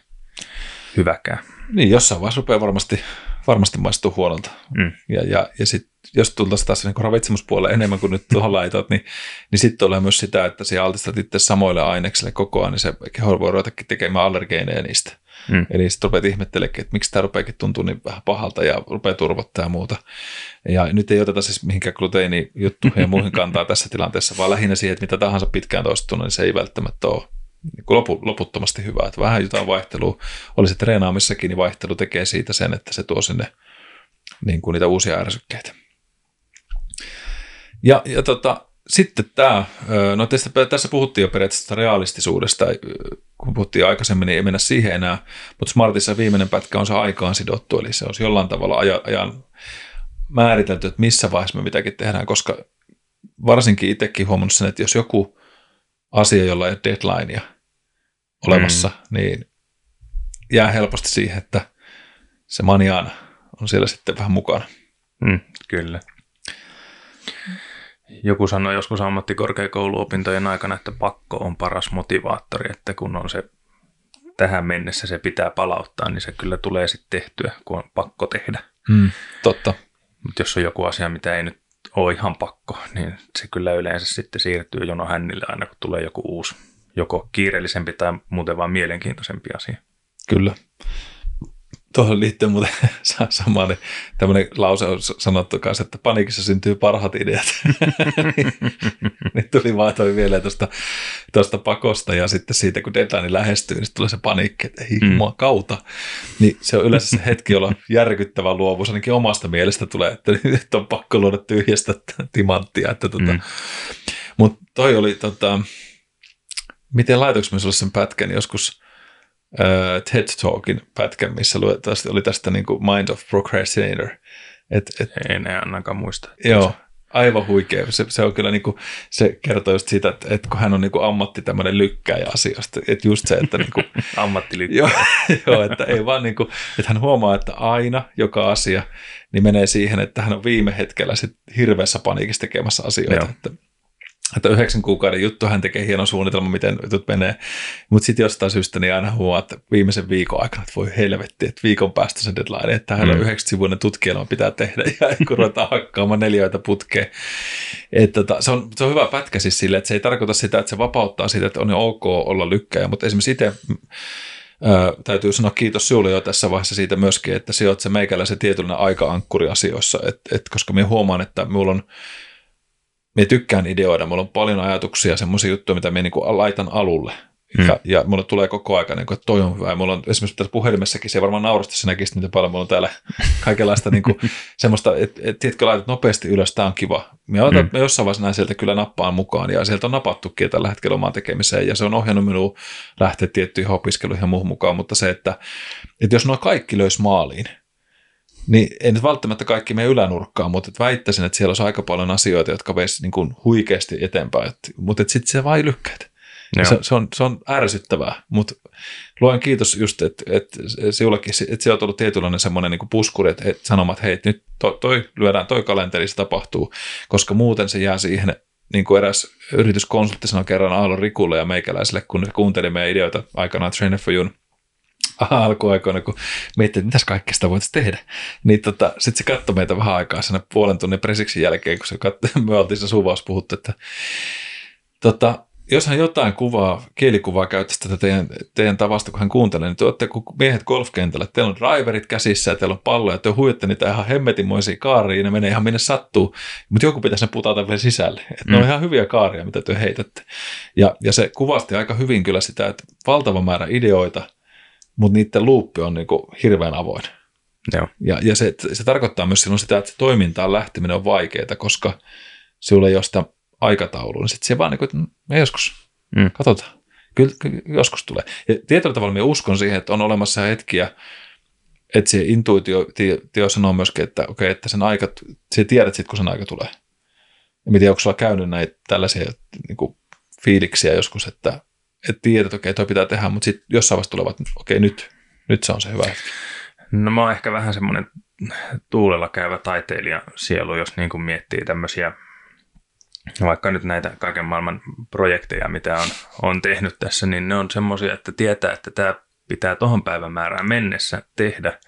hyväkään. Niin, jossain vaiheessa rupeaa varmasti, varmasti maistuu huonolta. Mm. Ja, ja, ja sitten jos tultaisiin taas niin ravitsemuspuolelle enemmän kuin nyt tuohon laitot, niin, niin sitten tulee myös sitä, että se altistat itse samoille aineksille koko ajan, niin se keho voi ruvetakin tekemään allergeeneja niistä. Mm. Eli sitten rupeat ihmettelemään, että miksi tämä rupeakin tuntua niin vähän pahalta ja rupeaa turvottaa ja muuta. Ja nyt ei oteta siis mihinkään gluteenijuttuihin ja muihin kantaa tässä tilanteessa, vaan lähinnä siihen, että mitä tahansa pitkään toistunut, niin se ei välttämättä ole niin lopu, loputtomasti hyvä. Että vähän jotain vaihtelua, oli se treenaamissakin, niin vaihtelu tekee siitä sen, että se tuo sinne niin kuin niitä uusia ärsykkeitä. Ja, ja tota, sitten tämä, no tässä, tässä puhuttiin jo periaatteessa realistisuudesta, kun puhuttiin aikaisemmin, niin ei mennä siihen enää, mutta Smartissa viimeinen pätkä on se aikaan sidottu, eli se on jollain tavalla ajan, ajan määritelty, että missä vaiheessa me mitäkin tehdään, koska varsinkin itsekin huomannut sen, että jos joku asia, jolla ei ole deadlinea, olemassa, mm. niin jää helposti siihen, että se maniana on siellä sitten vähän mukana. Mm, kyllä. Joku sanoi joskus ammattikorkeakouluopintojen aikana, että pakko on paras motivaattori, että kun on se tähän mennessä se pitää palauttaa, niin se kyllä tulee sitten tehtyä, kun on pakko tehdä. Mm, totta. Mutta jos on joku asia, mitä ei nyt ole ihan pakko, niin se kyllä yleensä sitten siirtyy jono hännille aina, kun tulee joku uusi joko kiireellisempi tai muuten vaan mielenkiintoisempi asia. Kyllä. Tuohon liittyen muuten sama, niin tämmöinen lause on sanottu kanssa, että paniikissa syntyy parhaat ideat. niin tuli vaan toi vielä tuosta, tuosta pakosta ja sitten siitä, kun deadline lähestyy, niin tulee se paniikki, että ei mm. kauta. Niin se on yleensä se hetki, jolla järkyttävä luovuus, ainakin omasta mielestä tulee, että nyt on pakko luoda tyhjästä timanttia. Että tota. mm. Mutta toi oli tota, miten laitoinko mä sulle sen pätkän joskus uh, TED Talkin pätkän, missä oli tästä niin kuin Mind of Procrastinator. Et, et, Ei ne ainakaan muista. Joo, aivan huikea. Se, se on kyllä niin kuin, se kertoo just siitä, että, että kun hän on niin kuin ammatti tämmöinen lykkääjä asioista. Että just se, että niin kuin, joo, joo, että ei vaan niin kuin, että hän huomaa, että aina joka asia niin menee siihen, että hän on viime hetkellä sit hirveässä paniikissa tekemässä asioita. Joo. Että että yhdeksän kuukauden juttu, hän tekee hienon suunnitelman, miten jutut menee. Mutta sitten jostain syystä niin aina huomaa, että viimeisen viikon aikana, että voi helvetti, että viikon päästä se deadline, että hän mm. on yhdeksän sivuinen tutkielma pitää tehdä ja kun ruvetaan hakkaamaan neljöitä putkeen. Että tota, se, on, se on hyvä pätkä siis sille, että se ei tarkoita sitä, että se vapauttaa sitä, että on ok olla lykkäjä, mutta esimerkiksi itse Ää, täytyy sanoa kiitos sinulle jo tässä vaiheessa siitä myöskin, että sijoit se meikäläisen tietynlainen aika-ankkuri asioissa, et, et, koska minä huomaan, että minulla on minä tykkään ideoida, mulla on paljon ajatuksia, semmoisia juttuja, mitä minä niin laitan alulle. Mm. Ja, ja mulle tulee koko aika, niin kuin, että toi on hyvä. Ja mulla on esimerkiksi tässä puhelimessakin, se varmaan naurasta se näkisi niitä paljon. Mulla on täällä kaikenlaista niin kuin, semmoista, että et, tiedätkö, laitat nopeasti ylös, tämä on kiva. Otan, mm. jossain vaiheessa näin sieltä kyllä nappaan mukaan ja sieltä on napattukin tällä hetkellä omaan tekemiseen ja se on ohjannut minua lähteä tiettyihin opiskeluihin ja muuhun mukaan, mutta se, että, että jos nuo kaikki löys maaliin, niin ei nyt välttämättä kaikki meidän ylänurkkaan, mutta et väittäisin, että siellä olisi aika paljon asioita, jotka veisi niin kuin huikeasti eteenpäin, et, mutta sitten se vain lykkäät. Se, se, on, se on ärsyttävää, mutta luen kiitos just, että et, sinullakin, että se on tullut tietynlainen semmoinen niin puskuri, että et sanomat, hei, nyt toi, toi, lyödään toi kalenteri, se tapahtuu, koska muuten se jää siihen, niin kuin eräs yrityskonsultti sanoi kerran Aallon Rikulle ja meikäläiselle, kun ne kuunteli meidän ideoita aikanaan Trainer for You, alkuaikoina, kun miettii, että mitäs kaikkea sitä voitaisiin tehdä. Niin tota, sitten se katsoi meitä vähän aikaa sen puolen tunnin presiksin jälkeen, kun se katsoi, me oltiin se suvaus puhuttu, että tota, jos hän jotain kuvaa, kielikuvaa käyttäisi tätä teidän, teidän tavasta, kun hän kuuntelee, niin te olette kuin miehet golfkentällä. Teillä on driverit käsissä ja teillä on palloja. Te huijatte niitä ihan hemmetinmoisia kaaria ja ne menee ihan minne sattuu. Mutta joku pitäisi ne putata vielä sisälle. Että mm. Ne on mm. ihan hyviä kaaria, mitä te heitätte. Ja, ja se kuvasti aika hyvin kyllä sitä, että valtava määrä ideoita – mutta niiden luuppi on niin kuin hirveän avoin. Joo. Ja, ja se, se tarkoittaa myös silloin sitä, että toimintaan lähteminen on vaikeaa, koska sinulla ei ole sitä aikataulua, niin sitten se vaan niin kuin, että me joskus, mm. katsotaan. Kyllä, kyllä joskus tulee. Ja tietyllä tavalla minä uskon siihen, että on olemassa hetkiä, että se intuitio sanoo myöskin, että okei, että sen aika, se tiedät sitten, kun sen aika tulee. Ja miten onko sulla käynyt näitä tällaisia niin kuin, fiiliksiä joskus, että että tiedät, että okei, toi pitää tehdä, mutta sitten jossain vaiheessa tulevat, että okei, nyt, nyt se on se hyvä. No mä oon ehkä vähän semmoinen tuulella käyvä taiteilija sielu, jos niin kuin miettii tämmöisiä, vaikka nyt näitä kaiken maailman projekteja, mitä on, on tehnyt tässä, niin ne on semmoisia, että tietää, että tämä pitää tuohon päivämäärään mennessä tehdä,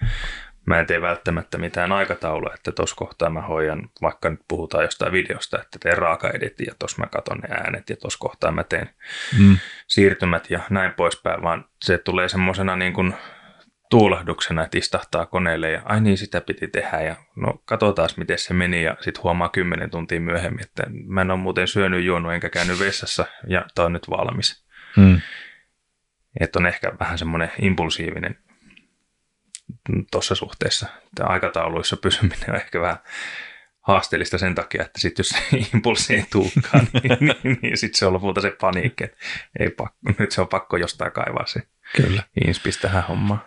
mä en tee välttämättä mitään aikataulua, että tuossa kohtaa mä hoidan, vaikka nyt puhutaan jostain videosta, että teen raaka-editin ja tuossa mä katon ne äänet ja tuossa kohtaa mä teen mm. siirtymät ja näin poispäin, vaan se tulee semmoisena niin kuin tuulahduksena, että istahtaa koneelle ja ai niin, sitä piti tehdä ja no katsotaan miten se meni ja sitten huomaa kymmenen tuntia myöhemmin, että mä en ole muuten syönyt, juonut enkä käynyt vessassa ja tämä on nyt valmis. Mm. Että on ehkä vähän semmoinen impulsiivinen tuossa suhteessa. Tämä aikatauluissa pysyminen on ehkä vähän haasteellista sen takia, että sitten jos se impulssi ei tulekaan, niin, niin, niin, niin sitten se on lopulta se paniikki, että ei pakko, nyt se on pakko jostain kaivaa se Kyllä. inspis tähän hommaan.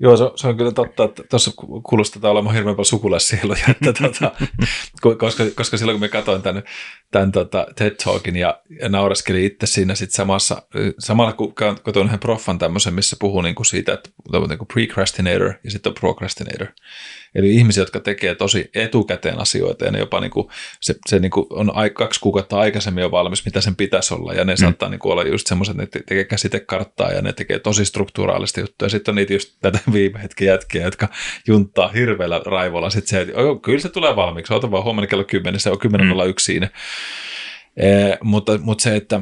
Joo, se, se on kyllä totta, että tuossa kuulostaa olemaan hirveän paljon sukulaissieluja, että tuota, koska, koska silloin kun me katsoin tämän, tämän tota TED Talkin ja, ja nauraskelin itse siinä sit samassa, samalla kun katsoin yhden proffan tämmöisen, missä puhuu niinku siitä, että on niinku precrastinator ja sitten on procrastinator. Eli ihmisiä, jotka tekee tosi etukäteen asioita ja ne jopa niin kuin, se, se niin kuin on kaksi kuukautta aikaisemmin jo valmis, mitä sen pitäisi olla. Ja ne mm. saattaa niin kuin olla just semmoiset, että ne tekee käsitekarttaa ja ne tekee tosi strukturaalista juttuja. Sitten on niitä just tätä viime hetken jätkiä, jotka junttaa hirveällä raivolla. Sitten se, että oh, kyllä se tulee valmiiksi, ota vaan huomenna kello 10, se on 10.01 mm. siinä. E, mutta, mutta se, että,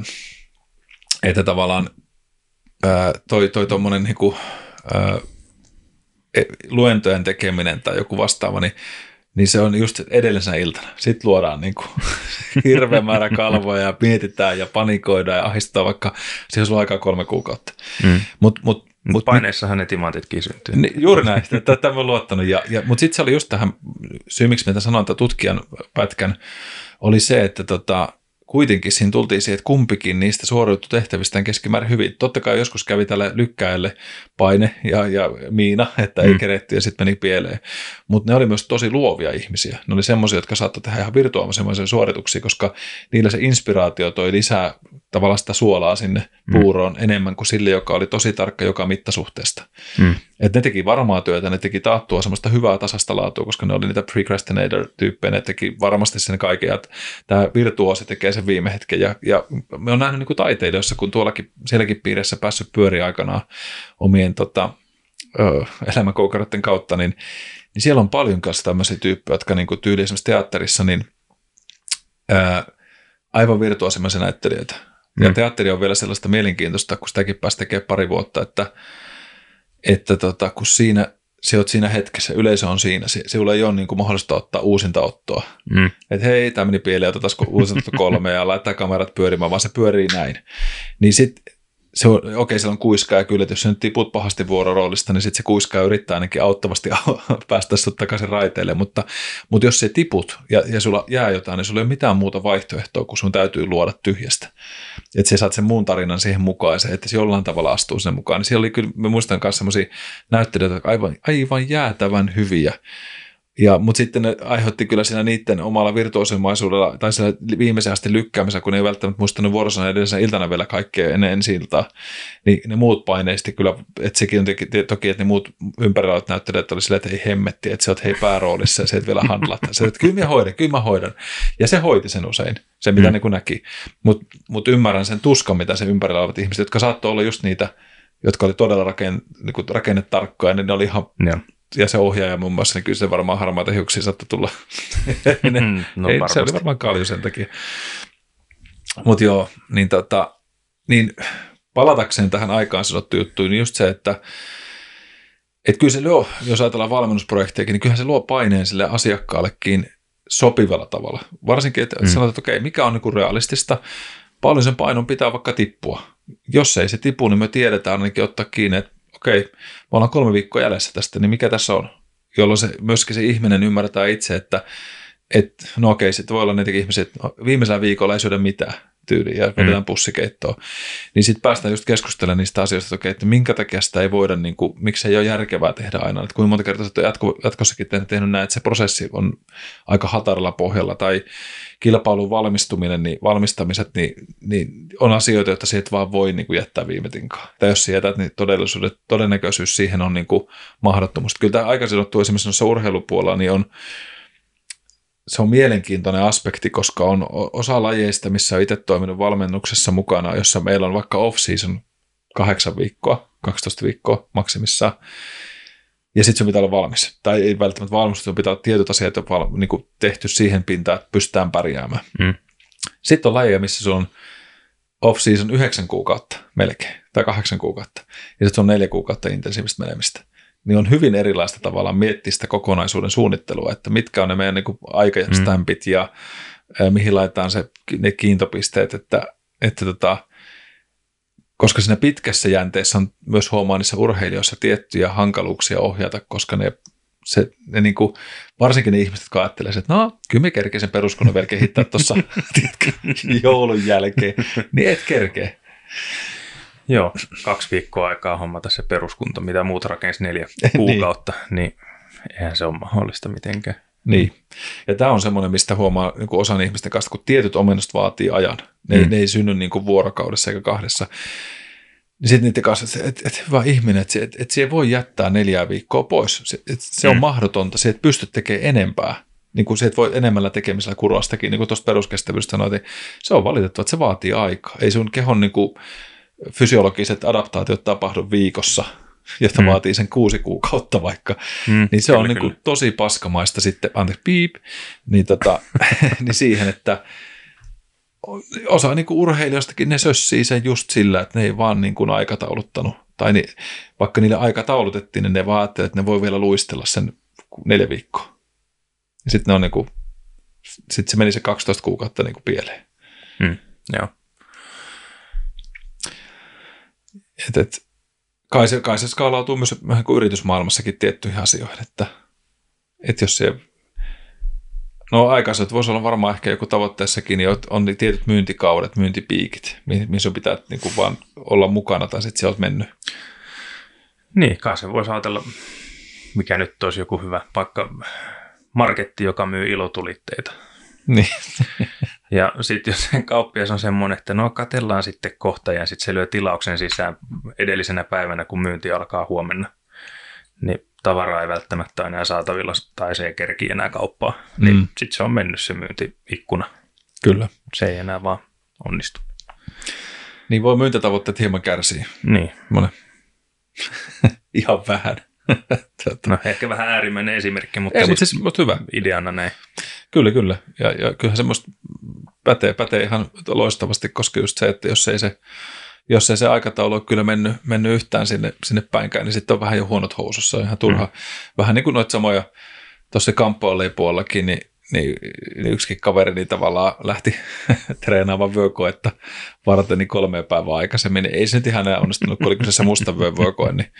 että tavallaan ää, toi, toi niin kuin, ää, luentojen tekeminen tai joku vastaava, niin, niin se on just edellisenä iltana. Sitten luodaan niin kuin hirveä määrä kalvoja ja mietitään ja panikoidaan ja ahistetaan, vaikka siihen on aikaa kolme kuukautta. Mm. Mut, mut, mut, Paineissahan ne timantitkin syntyy. Niin, juuri näin, tätä mä luottanut. Ja, ja, mutta sitten se oli just tähän, syy miksi mitä sanoin, että tutkijan pätkän, oli se, että tota, kuitenkin siinä tultiin siihen, että kumpikin niistä suoriutui tehtävistään keskimäärin hyvin. Totta kai joskus kävi tälle lykkäille paine ja, ja miina, että ei mm. keretty ja sitten meni pieleen. Mutta ne oli myös tosi luovia ihmisiä. Ne oli semmoisia, jotka saattoivat tehdä ihan virtuaalisen suorituksia, koska niillä se inspiraatio toi lisää tavallaan sitä suolaa sinne mm. puuroon mm. enemmän kuin sille, joka oli tosi tarkka joka mittasuhteesta. Mm. Et ne teki varmaa työtä, ne teki taattua semmoista hyvää tasasta laatua, koska ne oli niitä procrastinator-tyyppejä, ne teki varmasti sen kaiken, että tämä virtuosi tekee sen viime hetken. Ja, ja me on nähnyt niin taiteilijoissa, kun tuollakin sielläkin piirissä päässyt pyöri aikanaan omien tota, elämänkoukaroiden kautta, niin, niin siellä on paljon kanssa tämmöisiä tyyppejä, jotka niin kuin tyyli esimerkiksi teatterissa, niin ää, aivan virtuosimmaisia näyttelijöitä. Mm. Ja teatteri on vielä sellaista mielenkiintoista, kun sitäkin pääsi tekemään pari vuotta, että, että tota, kun siinä se oot siinä hetkessä, yleisö on siinä, se, sinulla ei ole niin kuin mahdollista ottaa uusinta ottoa. Mm. Että hei, tämä meni pieleen, otetaan uusinta kolme ja laittaa kamerat pyörimään, vaan se pyörii näin. Niin sitten se on, okei, siellä on kuiskaa ja kyllä, että jos sä nyt tiput pahasti vuororoolista, niin sitten se kuiskaa yrittää ainakin auttavasti päästä sut takaisin raiteille, mutta, mutta jos se tiput ja, ja sulla jää jotain, niin sulla ei ole mitään muuta vaihtoehtoa, kun sun täytyy luoda tyhjästä. Että sä saat sen muun tarinan siihen mukaan ja että se jollain tavalla astuu sen mukaan. Niin siellä oli kyllä, mä muistan myös semmoisia näyttelijöitä, jotka aivan, aivan jäätävän hyviä ja, mutta sitten ne aiheutti kyllä siinä niiden omalla virtuosimaisuudella tai sillä viimeisen asti lykkäämisellä, kun ne ei välttämättä muistanut vuorosana edellisen iltana vielä kaikkea ennen ensi iltaa, niin ne muut paineisti kyllä, että sekin on toki, että ne muut ympärillä olevat näyttelijät oli silleen, että ei hemmetti, että sä oot hei pääroolissa ja se et vielä handlata. Se, että kyllä mä hoidan, kyllä mä hoidan. Ja se hoiti sen usein, se mitä mm. ne näki. Mutta mut ymmärrän sen tuskan, mitä se ympärillä olevat ihmiset, jotka saattoi olla just niitä, jotka oli todella raken, niin rakennetarkkoja, niin ne oli ihan ja ja se ohjaaja muun muassa, niin kyllä se varmaan harmaita hiuksia saattoi tulla. ne, mm, no, ei, se oli varmaan kalju sen takia. Mutta joo, niin, tota, niin palatakseen tähän aikaan sanottu juttuun, niin just se, että et kyllä se luo, jos ajatellaan valmennusprojekteja, niin kyllähän se luo paineen sille asiakkaallekin sopivalla tavalla. Varsinkin, että mm. sanotaan, että okei, mikä on niin realistista, paljon sen painon pitää vaikka tippua. Jos ei se tipu, niin me tiedetään ainakin ottaa kiinni, että okei, me ollaan kolme viikkoa jäljessä tästä, niin mikä tässä on? Jolloin se, myöskin se ihminen ymmärtää itse, että et, no okei, sitten voi olla niitä ihmisiä, että no, viimeisellä viikolla ei syödä mitään tyyliä ja vedetään mm. pussikeittoa. Niin sitten päästään just keskustelemaan niistä asioista, että, okei, että minkä takia sitä ei voida, niin kuin, miksi ei ole järkevää tehdä aina. Että kuinka monta kertaa olet jatko, jatkossakin tehnyt näin, että se prosessi on aika hataralla pohjalla tai kilpailun valmistuminen, niin valmistamiset, niin, niin on asioita, joita sieltä vaan voi niin kuin jättää viime tinkaan. Tai jos jätät, niin todellisuudet, todennäköisyys siihen on niin kuin mahdottomuus. Kyllä tämä aikaisemmin sanottu esimerkiksi urheilupuolella, niin on, se on mielenkiintoinen aspekti, koska on osa lajeista, missä on itse toiminut valmennuksessa mukana, jossa meillä on vaikka off-season kahdeksan viikkoa, 12 viikkoa maksimissaan, ja sitten se pitää olla valmis. Tai ei välttämättä valmis, mutta pitää olla tietyt asiat val, niin kuin tehty siihen pintaan, että pystytään pärjäämään. Mm. Sitten on lajeja, missä se on off-season yhdeksän kuukautta melkein, tai kahdeksan kuukautta. Ja sitten se on neljä kuukautta intensiivistä menemistä. Niin on hyvin erilaista tavallaan miettiä sitä kokonaisuuden suunnittelua, että mitkä on ne meidän niin aikastampit mm. ja mihin laitetaan se, ne kiintopisteet, että, että tota, koska siinä pitkässä jänteessä on myös huomaa niissä urheilijoissa tiettyjä hankaluuksia ohjata, koska ne, se, ne niin kuin, varsinkin ne ihmiset, jotka ajattelee, että no, kyllä me kerkeen sen peruskunnan vielä kehittää tuossa joulun jälkeen, niin et kerkeä. Joo, kaksi viikkoa aikaa hommata se peruskunto, mitä muut rakensi neljä niin. kuukautta, niin. niin eihän se ole mahdollista mitenkään. Niin. Ja tämä on semmoinen, mistä huomaa niin kuin osan ihmisten kanssa, kun tietyt omennukset vaatii ajan. Ne, mm. ne ei synny niin kuin vuorokaudessa eikä kahdessa. Niin sitten niiden kanssa, että et, et, hyvä ihminen, että et, et se voi jättää neljää viikkoa pois. Se, et, se mm. on mahdotonta, se et pysty tekemään enempää. Niin kuin se, että voi enemmällä tekemisellä kurostakin, niin kuin tuosta peruskestävyydestä sanoit, niin se on valitettava, että se vaatii aikaa. Ei sun kehon niin kuin, fysiologiset adaptaatiot tapahdu viikossa – jota mm. vaatii sen kuusi kuukautta vaikka, mm, niin se kyllä, on niin kuin tosi paskamaista sitten, anteeksi, piip, niin, tota, niin siihen, että osa niin kuin urheilijoistakin ne sössii sen just sillä, että ne ei vaan niin kuin aikatauluttanut, tai niin, vaikka niille aikataulutettiin, niin ne ajattelivat, että ne voi vielä luistella sen neljä viikkoa. Ja sitten ne on niin kuin, sitten se meni se 12 kuukautta niin kuin pieleen. Mm, joo. Et, et, kai se, kai se skaalautuu myös vähän kuin yritysmaailmassakin tiettyihin asioihin, että, että jos se No aikaisemmin voisi olla varmaan ehkä joku tavoitteessakin, niin on ne tietyt myyntikaudet, myyntipiikit, missä pitää niin kuin vaan olla mukana tai sitten sieltä mennyt. Niin, kai se voisi ajatella, mikä nyt olisi joku hyvä, vaikka marketti, joka myy ilotulitteita. Niin. Ja sitten jos sen kauppias on semmoinen, että no katellaan sitten kohta ja sitten se lyö tilauksen sisään edellisenä päivänä, kun myynti alkaa huomenna, niin tavaraa ei välttämättä enää saatavilla tai se ei kerki enää kauppaa, niin mm. sitten se on mennyt se myyntiikkuna. Kyllä. Se ei enää vaan onnistu. Niin voi myyntätavoitteet hieman kärsiä. Niin. Monen. Ihan vähän. no ehkä vähän äärimmäinen esimerkki, mutta, ei, siis, mutta, siis, hyvä. Ideana näin. Kyllä, kyllä. Ja, ja kyllähän semmoista pätee, pätee ihan loistavasti, koska just se, että jos ei se, jos ei se aikataulu ole kyllä mennyt, mennyt yhtään sinne, sinne päinkään, niin sitten on vähän jo huonot housussa, ihan turha. Mm. Vähän niin kuin noita samoja tuossa kamppaalipuolellakin, niin niin, niin yksikin kaveri niin tavallaan lähti treenaamaan vyökoetta varten niin kolme päivää aikaisemmin. Ei se nyt ihan onnistunut, kun oli kyseessä musta vyökoe, niin,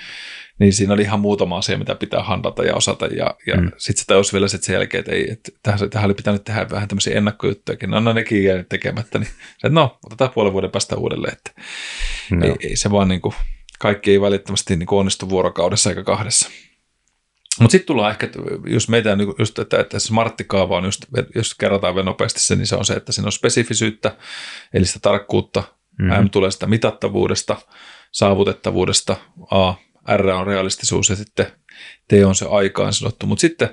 niin siinä oli ihan muutama asia, mitä pitää handata ja osata. Ja, ja mm. sitten se tajusi vielä sen jälkeen, että, ei, että tähän, tähän oli pitänyt tehdä vähän tämmöisiä ennakkojuttuja, no, no nekin jäänyt tekemättä. Niin että no, otetaan puolen vuoden päästä uudelleen. Että no. ei, ei, se vaan niin kuin, kaikki ei välittömästi niin onnistu vuorokaudessa eikä kahdessa. Mutta sitten tullaan ehkä, jos meitä niin just, että, että smarttikaava on just, jos kerrotaan vielä nopeasti se, niin se on se, että siinä on spesifisyyttä, eli sitä tarkkuutta, mm-hmm. M tulee sitä mitattavuudesta, saavutettavuudesta, A, R on realistisuus ja sitten T on se aikaan sanottu. Mutta sitten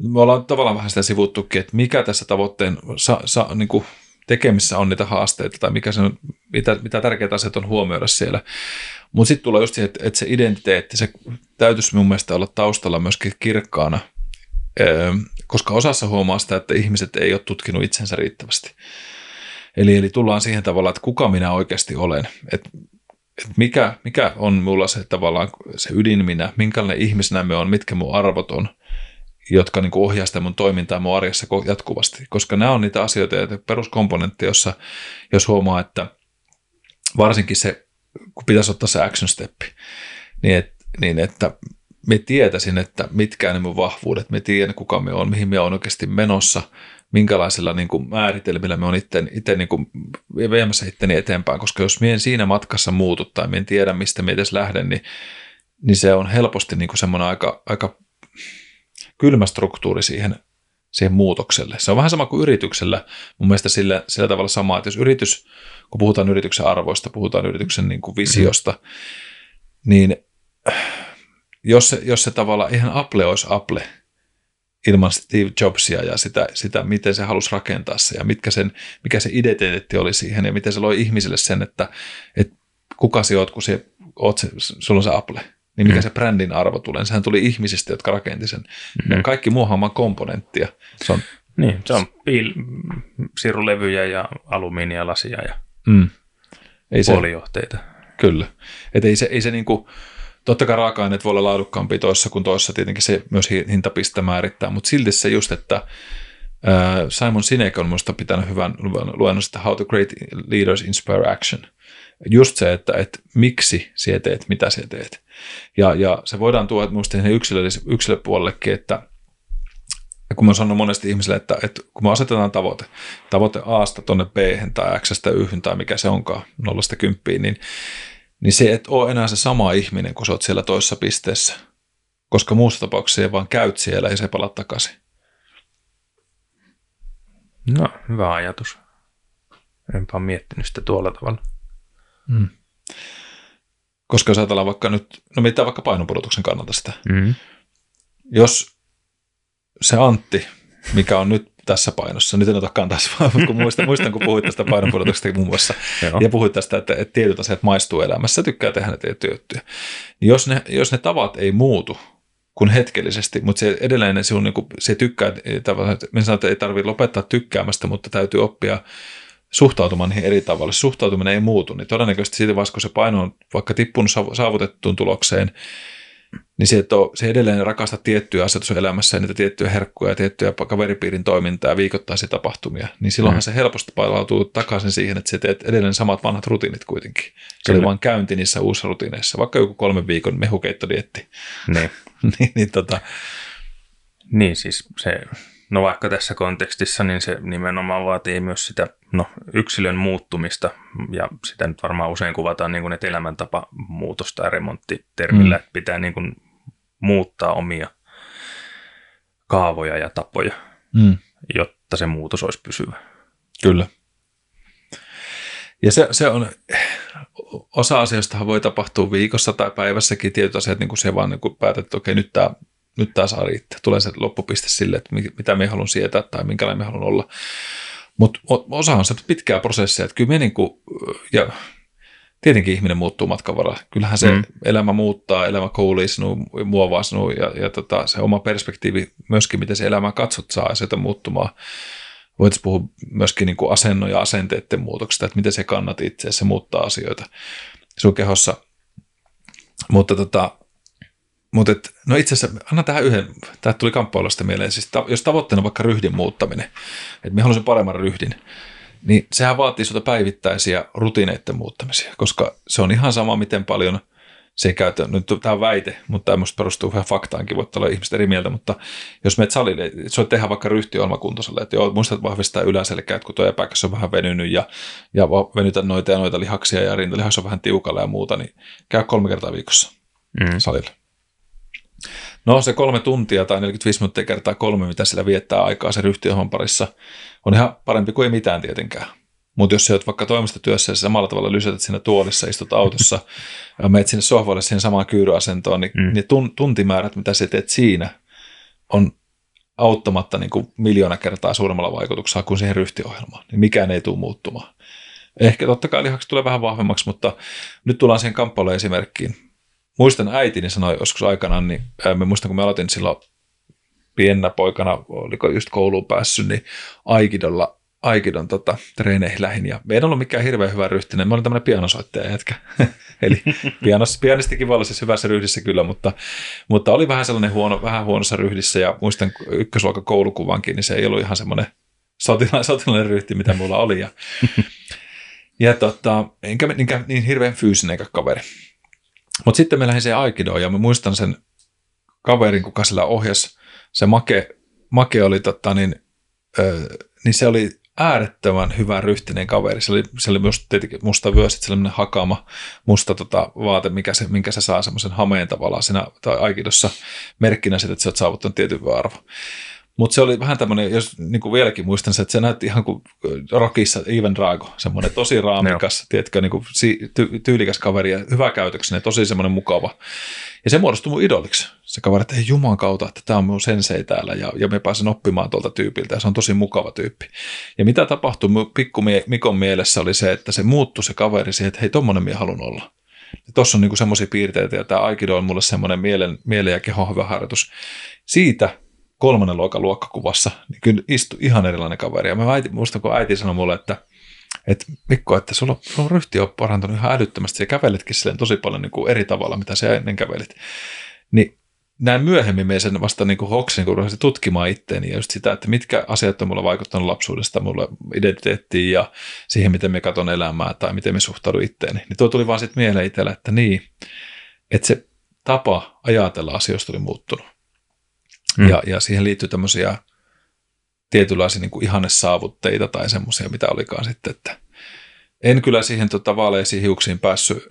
me ollaan tavallaan vähän sitä sivuttukin, että mikä tässä tavoitteen sa, sa, niin kuin tekemissä on niitä haasteita tai mikä se on, mitä, mitä tärkeitä asiat on huomioida siellä. Mutta sitten tulee just siihen, että, että se identiteetti, se täytyisi mun mielestä olla taustalla myöskin kirkkaana, öö, koska osassa huomaa sitä, että ihmiset ei ole tutkinut itsensä riittävästi. Eli, eli tullaan siihen tavallaan, että kuka minä oikeasti olen, että mikä, mikä on mulla se tavallaan se ydin minä, minkälainen ihmisenä me on, mitkä mun arvot on, jotka niin ohjaa sitä mun toimintaa mun arjessa jatkuvasti. Koska nämä on niitä asioita, ja peruskomponentti, jossa jos huomaa, että varsinkin se kun pitäisi ottaa se action step, niin, et, niin että me tietäisin, että mitkä ne mun vahvuudet, me tiedän kuka me on, mihin me on oikeasti menossa, minkälaisilla niin kuin määritelmillä me on itse, itse niin kuin viemässä itteni eteenpäin, koska jos mien siinä matkassa muutu tai en tiedä, mistä me edes lähden, niin, niin se on helposti niin kuin semmoinen aika, aika kylmä struktuuri siihen, siihen muutokselle. Se on vähän sama kuin yrityksellä, mun mielestä sillä, sillä tavalla sama, että jos yritys kun puhutaan yrityksen arvoista, puhutaan yrityksen niin kuin visiosta, niin jos se, jos se tavallaan, ihan Apple olisi Apple ilman Steve Jobsia ja sitä, sitä, miten se halusi rakentaa se ja mitkä sen, mikä se identiteetti oli siihen ja miten se loi ihmisille sen, että, että kuka sinä olet, kun se, oot se, sulla on se Apple niin mikä mm. se brändin arvo tulee. Sehän tuli ihmisistä, jotka rakenti sen. Mm. Ja kaikki muuhan on komponenttia. Se on, niin, se on piil, sirulevyjä ja alumiinialasia ja Mm. Ei puolijohteita. Se, kyllä. Et ei se, ei se niinku, totta kai raaka-aineet voi olla laadukkaampia toissa kuin toissa, tietenkin se myös hintapista määrittää, mutta silti se just, että Simon Sinek on minusta pitänyt hyvän luennon sitä How to Create Leaders Inspire Action. Just se, että, että miksi sinä teet, mitä sinä teet. Ja, ja se voidaan tuoda minusta yksilöpuolellekin, että kun mä sanon monesti ihmisille, että, että kun me asetetaan tavoite, tavoite Asta tuonne B tai X Y tai mikä se onkaan, nollasta kymppiin, niin, niin se et ole enää se sama ihminen, kun sä oot siellä toisessa pisteessä. Koska muussa tapauksessa vaan käyt siellä ja se palaa takaisin. No, hyvä ajatus. Enpä ole miettinyt sitä tuolla tavalla. Mm. Koska jos ajatellaan vaikka nyt, no mitä vaikka painonpudotuksen kannalta sitä. Mm. Jos se Antti, mikä on nyt tässä painossa, nyt en ota kantaa, mutta kun muistan, muistan, kun puhuit tästä painonpudotuksesta muun muassa, Joo. ja puhuit tästä, että, että tietyt asiat maistuu elämässä, tykkää tehdä ne tiettyjä. Niin jos ne, jos ne tavat ei muutu, kun hetkellisesti, mutta se edelleen se, on, niin kuin, se tykkää, me sanotaan, että ei tarvitse lopettaa tykkäämästä, mutta täytyy oppia suhtautumaan niihin eri tavalla. Suhtautuminen ei muutu, niin todennäköisesti siitä vaiheessa, kun se paino on vaikka tippunut saavutettuun tulokseen, niin se, että se edelleen rakasta tiettyjä asioita sun elämässä ja niitä tiettyjä herkkuja ja tiettyjä kaveripiirin toimintaa ja viikoittaisia tapahtumia, niin silloinhan mm. se helposti palautuu takaisin siihen, että sä teet edelleen samat vanhat rutiinit kuitenkin. Se Kyllä. oli vaan käynti niissä uusissa rutiineissa, vaikka joku kolmen viikon mehukeittodietti. Niin. niin, niin, tota. niin siis se No vaikka tässä kontekstissa, niin se nimenomaan vaatii myös sitä no, yksilön muuttumista, ja sitä nyt varmaan usein kuvataan niin kuin, että elämäntapamuutosta ja remonttitermillä, mm. että pitää niin kuin, muuttaa omia kaavoja ja tapoja, mm. jotta se muutos olisi pysyvä. Kyllä. Ja se, se on, osa asioista voi tapahtua viikossa tai päivässäkin, tietyt asiat, niin kuin se vaan niin kuin päätät, että okei, nyt tämä nyt tämä saa riittää. Tulee se loppupiste sille, että mitä me haluan sietää tai minkälainen me haluan olla. Mutta osa on se pitkää prosessia, että kyllä me niin kuin, ja tietenkin ihminen muuttuu matkan varrella. Kyllähän se mm. elämä muuttaa, elämä koulii sinua, muovaa sinua ja, ja tota, se oma perspektiivi myöskin, miten se elämä katsot, saa asioita muuttumaan. Voitaisiin puhua myöskin niin kuin asennon ja asenteiden muutoksesta, että miten se kannat itse, se muuttaa asioita sun kehossa. Mutta tota, mutta et, no itse asiassa, anna tähän yhden, tämä tuli kamppailusta mieleen, siis ta, jos tavoitteena on vaikka ryhdin muuttaminen, että me haluaisin paremman ryhdin, niin sehän vaatii sinulta päivittäisiä rutiineiden muuttamisia, koska se on ihan sama, miten paljon se käytä, nyt tämä on väite, mutta tämä minusta perustuu vähän faktaankin, voit olla ihmiset eri mieltä, mutta jos menet salille, se on tehdä vaikka ryhtiohjelma kuntoiselle, että joo, muistat vahvistaa yläselkää, että kun tuo epäkäs on vähän venynyt ja, ja venytä noita ja noita lihaksia ja rintalihas on vähän tiukalla ja muuta, niin käy kolme kertaa viikossa mm. salille. No se kolme tuntia tai 45 minuuttia kertaa kolme, mitä sillä viettää aikaa se ryhtiohon parissa, on ihan parempi kuin ei mitään tietenkään. Mutta jos sä oot vaikka toimistotyössä ja samalla tavalla lysätät siinä tuolissa, istut autossa ja menet sinne sohvalle siihen samaan kyyryasentoon, niin mm. ne tun, tuntimäärät, mitä sä teet siinä, on auttamatta niin kuin miljoona kertaa suuremmalla vaikutuksella kuin siihen ryhtiohjelmaan. Niin mikään ei tule muuttumaan. Ehkä totta kai lihaksi tulee vähän vahvemmaksi, mutta nyt tullaan siihen kamppailuun esimerkkiin muistan äitini sanoi joskus aikanaan, niin ää, mä muistan kun mä aloitin silloin pienenä poikana, oliko just kouluun päässyt, niin Aikidolla Aikidon tota, treeneihin lähin. Ja me ei ollut mikään hirveän hyvä ryhtinen. Mä olin tämmöinen pianosoittaja jätkä. Eli pianos, pianistikin voi olla siis hyvässä ryhdissä kyllä, mutta, mutta oli vähän sellainen huono, vähän huonossa ryhdissä. Ja muistan ykkösluokan koulukuvankin, niin se ei ollut ihan semmoinen sotilainen, sotilainen ryhti, mitä mulla oli. Ja, ja tota, enkä, enkä niin hirveän fyysinen kaveri. Mutta sitten me lähdin siihen Aikidoon ja mä muistan sen kaverin, kuka sillä ohjas. Se Make, Make oli totta, niin, ö, niin se oli äärettömän hyvä ryhtinen kaveri. Se oli, se oli myös tietenkin musta vyö, sitten sellainen hakama musta tota, vaate, mikä se, minkä se saa semmoisen hameen tavallaan siinä tai Aikidossa merkkinä siitä, että sä oot saavuttanut tietyn arvo. Mutta se oli vähän tämmöinen, jos niin kuin vieläkin muistan se, että se näytti ihan kuin Rockissa Even Drago, semmoinen tosi raamikas, tiedätkö, niin kuin ty- tyylikäs kaveri ja hyvä käytöksinen, tosi semmoinen mukava. Ja se muodostui mun idoliksi. Se kaveri, että ei juman kautta, että tämä on mun sensei täällä ja, ja me pääsen oppimaan tuolta tyypiltä ja se on tosi mukava tyyppi. Ja mitä tapahtui pikku Mikon mielessä oli se, että se muuttui se kaveri siihen, että hei, tommonen minä haluan olla. Tuossa on niinku semmoisia piirteitä ja tämä Aikido on mulle semmoinen mielen, mielen ja kehon hyvä harjoitus. Siitä kolmannen luokan luokkakuvassa, niin kyllä istui ihan erilainen kaveri. Ja mä äiti, muistan, kun äiti sanoi mulle, että, että Mikko, että sulla, sulla ryhti on parantunut ihan älyttömästi ja käveletkin silleen tosi paljon niin kuin eri tavalla, mitä se ennen kävelit. Niin näin myöhemmin me sen vasta niin kuin hoksin, kun ruvasin tutkimaan itteeni ja just sitä, että mitkä asiat on mulla vaikuttanut lapsuudesta mulle identiteettiin ja siihen, miten me katon elämää tai miten me suhtaudun itteeni. Niin tuo tuli vaan sitten mieleen itsellä, että niin, että se tapa ajatella asioista oli muuttunut. Mm. Ja, ja siihen liittyy tämmöisiä tietynlaisia niin kuin ihannesaavutteita tai semmoisia, mitä olikaan sitten, että en kyllä siihen tota, vaaleisiin hiuksiin päässyt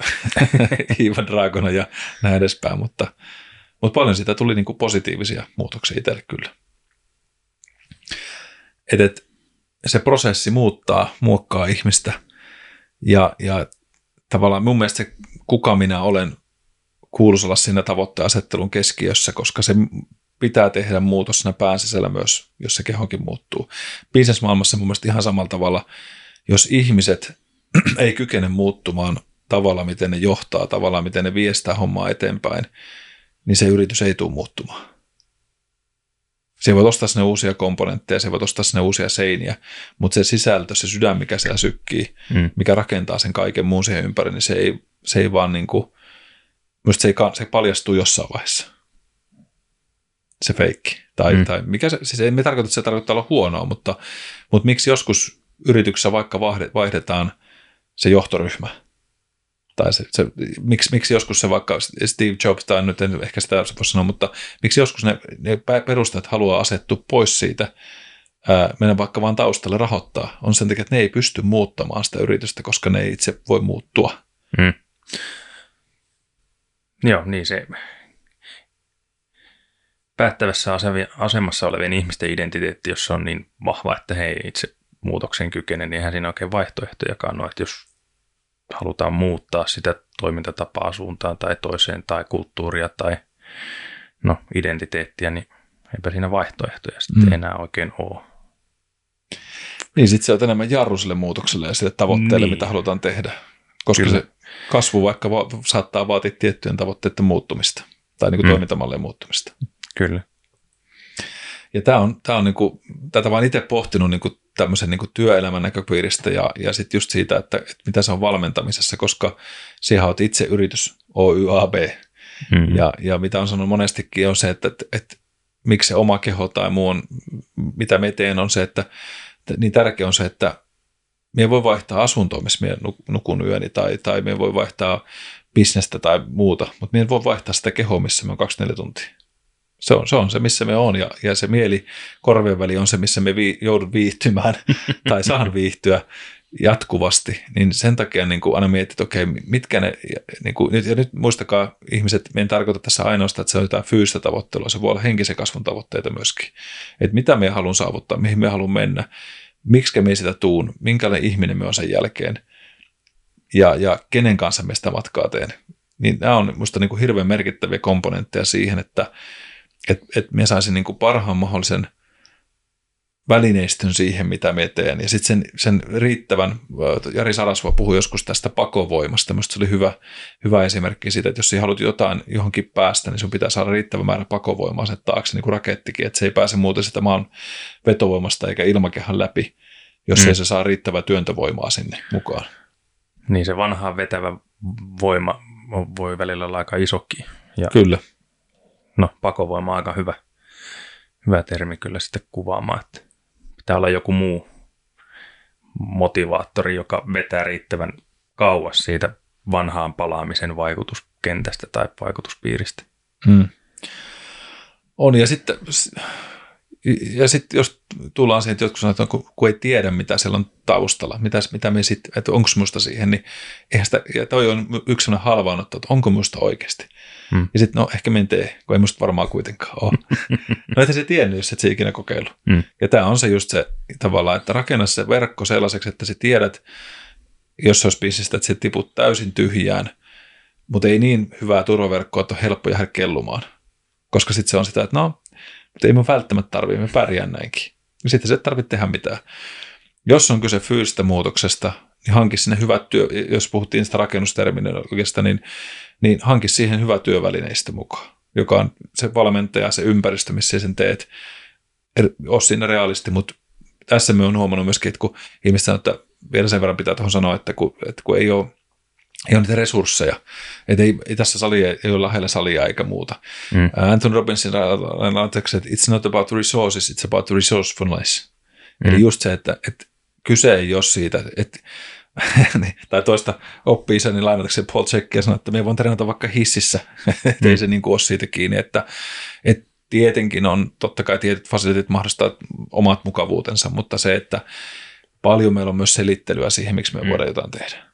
Ivan Dragona ja näin edespäin, mutta, mutta paljon siitä tuli niin kuin positiivisia muutoksia itselle kyllä. Et, et, se prosessi muuttaa, muokkaa ihmistä ja, ja tavallaan mun mielestä se, kuka minä olen, kuuluisi olla siinä tavoitteasettelun keskiössä, koska se pitää tehdä muutos siinä pään sisällä myös, jos se kehokin muuttuu. Business-maailmassa mun mielestä ihan samalla tavalla, jos ihmiset ei kykene muuttumaan tavalla, miten ne johtaa, tavalla, miten ne viestää hommaa eteenpäin, niin se yritys ei tule muuttumaan. Se voi ostaa sinne uusia komponentteja, se voi ostaa sinne uusia seiniä, mutta se sisältö, se sydän, mikä siellä sykkii, mm. mikä rakentaa sen kaiken muun siihen ympäri, niin se ei, se ei vaan niin kuin, se, ei, se paljastuu jossain vaiheessa se feikki. Tai, mm. tai mikä se, siis ei me tarkoita, että se tarkoittaa olla huonoa, mutta, mutta miksi joskus yrityksessä vaikka vaihdetaan se johtoryhmä, Tai se, se, miksi, miksi joskus se vaikka Steve Jobs, tai nyt en ehkä sitä voi sanoa, mutta miksi joskus ne, ne perustajat haluaa asettua pois siitä, ää, mennä vaikka vaan taustalle rahoittaa, on sen takia, että ne ei pysty muuttamaan sitä yritystä, koska ne ei itse voi muuttua. Mm. Joo, niin se päättävässä asemassa olevien ihmisten identiteetti, jos se on niin vahva, että he ei itse muutoksen kykene, niin eihän siinä oikein vaihtoehtojakaan ole, että jos halutaan muuttaa sitä toimintatapaa suuntaan tai toiseen tai kulttuuria tai no, identiteettiä, niin eipä siinä vaihtoehtoja sitten mm. enää oikein ole. Niin, sitten se on enemmän jarru sille muutokselle ja sille tavoitteelle, niin. mitä halutaan tehdä. Koska Kyllä. se kasvu vaikka va- saattaa vaatia tiettyjen tavoitteiden muuttumista tai niin kuin mm. toimintamallien muuttumista. Kyllä. Ja tämä on, tämä on niin kuin, tätä vaan itse pohtinut niin kuin tämmöisen niin kuin työelämän näköpiiristä ja, ja sitten just siitä, että, että mitä se on valmentamisessa, koska siihen olet itse yritys OYAB. Mm-hmm. Ja, ja mitä on sanonut monestikin on se, että, että, että miksi se oma keho tai muu on, mitä me teen, on se, että, että niin tärkeä on se, että me voi vaihtaa asuntoa, missä me nukun yöni, tai, tai me voi vaihtaa bisnestä tai muuta, mutta me voi vaihtaa sitä kehoa, missä me on 24 tuntia. Se on, se on se, missä me on, ja, ja se mieli korvien väli on se, missä me vii, joudun viihtymään tai saan viihtyä jatkuvasti, niin sen takia niin kuin aina mietit, että okei, mitkä ne, niin kuin, ja nyt muistakaa ihmiset, me en tarkoita tässä ainoastaan, että se on jotain fyysistä tavoittelua, se voi olla henkisen kasvun tavoitteita myöskin, että mitä me haluan saavuttaa, mihin me haluan mennä, miksi me sitä tuun, minkälainen ihminen me on sen jälkeen ja, ja kenen kanssa me sitä matkaa teen. Niin nämä on minusta niin kuin hirveän merkittäviä komponentteja siihen, että et, et me saisin niin kuin parhaan mahdollisen välineistön siihen, mitä me teen. Ja sitten sen, sen riittävän, Jari Sarasva puhui joskus tästä pakovoimasta, minusta se oli hyvä, hyvä esimerkki siitä, että jos haluat jotain johonkin päästä, niin sun pitää saada riittävä määrä pakovoimaa sen taakse, niin kuin rakettikin, että se ei pääse muuten sitä maan vetovoimasta eikä ilmakehän läpi, jos mm. ei se saa riittävää työntövoimaa sinne mukaan. Niin se vanha vetävä voima voi välillä olla aika isokin. Ja Kyllä. No pakovoima on aika hyvä, hyvä termi kyllä sitten kuvaamaan, että pitää olla joku muu motivaattori, joka vetää riittävän kauas siitä vanhaan palaamisen vaikutuskentästä tai vaikutuspiiristä. Hmm. On, ja sitten ja sitten jos tullaan siihen, että jotkut sanoo, että kun, kun ei tiedä, mitä siellä on taustalla, mitä, mitä me sitten, että onko musta siihen, niin eihän sitä, ja toi on yksi sellainen halvaanotto, että onko musta oikeasti. Hmm. Ja sitten, no ehkä me en tee, kun ei musta varmaan kuitenkaan ole. no et se tiennyt, jos et se ikinä kokeillut. Hmm. Ja tämä on se just se tavallaan, että rakenna se verkko sellaiseksi, että sä tiedät, jos se olisi bisnestä, että se tiput täysin tyhjään, mutta ei niin hyvää turvaverkkoa, että on helppo jäädä kellumaan. Koska sitten se on sitä, että no, mutta ei mun välttämättä tarvitse, me pärjää näinkin. Sitten se ei tarvitse tehdä mitään. Jos on kyse fyysisestä muutoksesta, niin hanki sinne hyvät työ, jos puhuttiin sitä rakennusterminologista, niin, niin hanki siihen hyvä työvälineistä mukaan, joka on se valmentaja, se ympäristö, missä sen teet. Ole siinä realisti, mutta tässä me on huomannut myöskin, että kun ihmiset sanoo, että vielä sen verran pitää tuohon sanoa, että kun, että kun ei ole ei ole niitä resursseja. Että ei, ei tässä sali ei ole lähellä salia eikä muuta. Mm. Anthony Robbinsin lainaukset, että it's not about resources, it's about resourcefulness. Mm. Eli just se, että, että kyse ei ole siitä, että niin, tai toista oppii sen, niin lainatakseen Paul Check ja sanoo, että me voin treenata vaikka hississä, että ei se niin kuin ole siitä kiinni, että, että tietenkin on totta kai tietyt fasiliteetit mahdollistaa omat mukavuutensa, mutta se, että paljon meillä on myös selittelyä siihen, miksi me mm. voidaan jotain tehdä.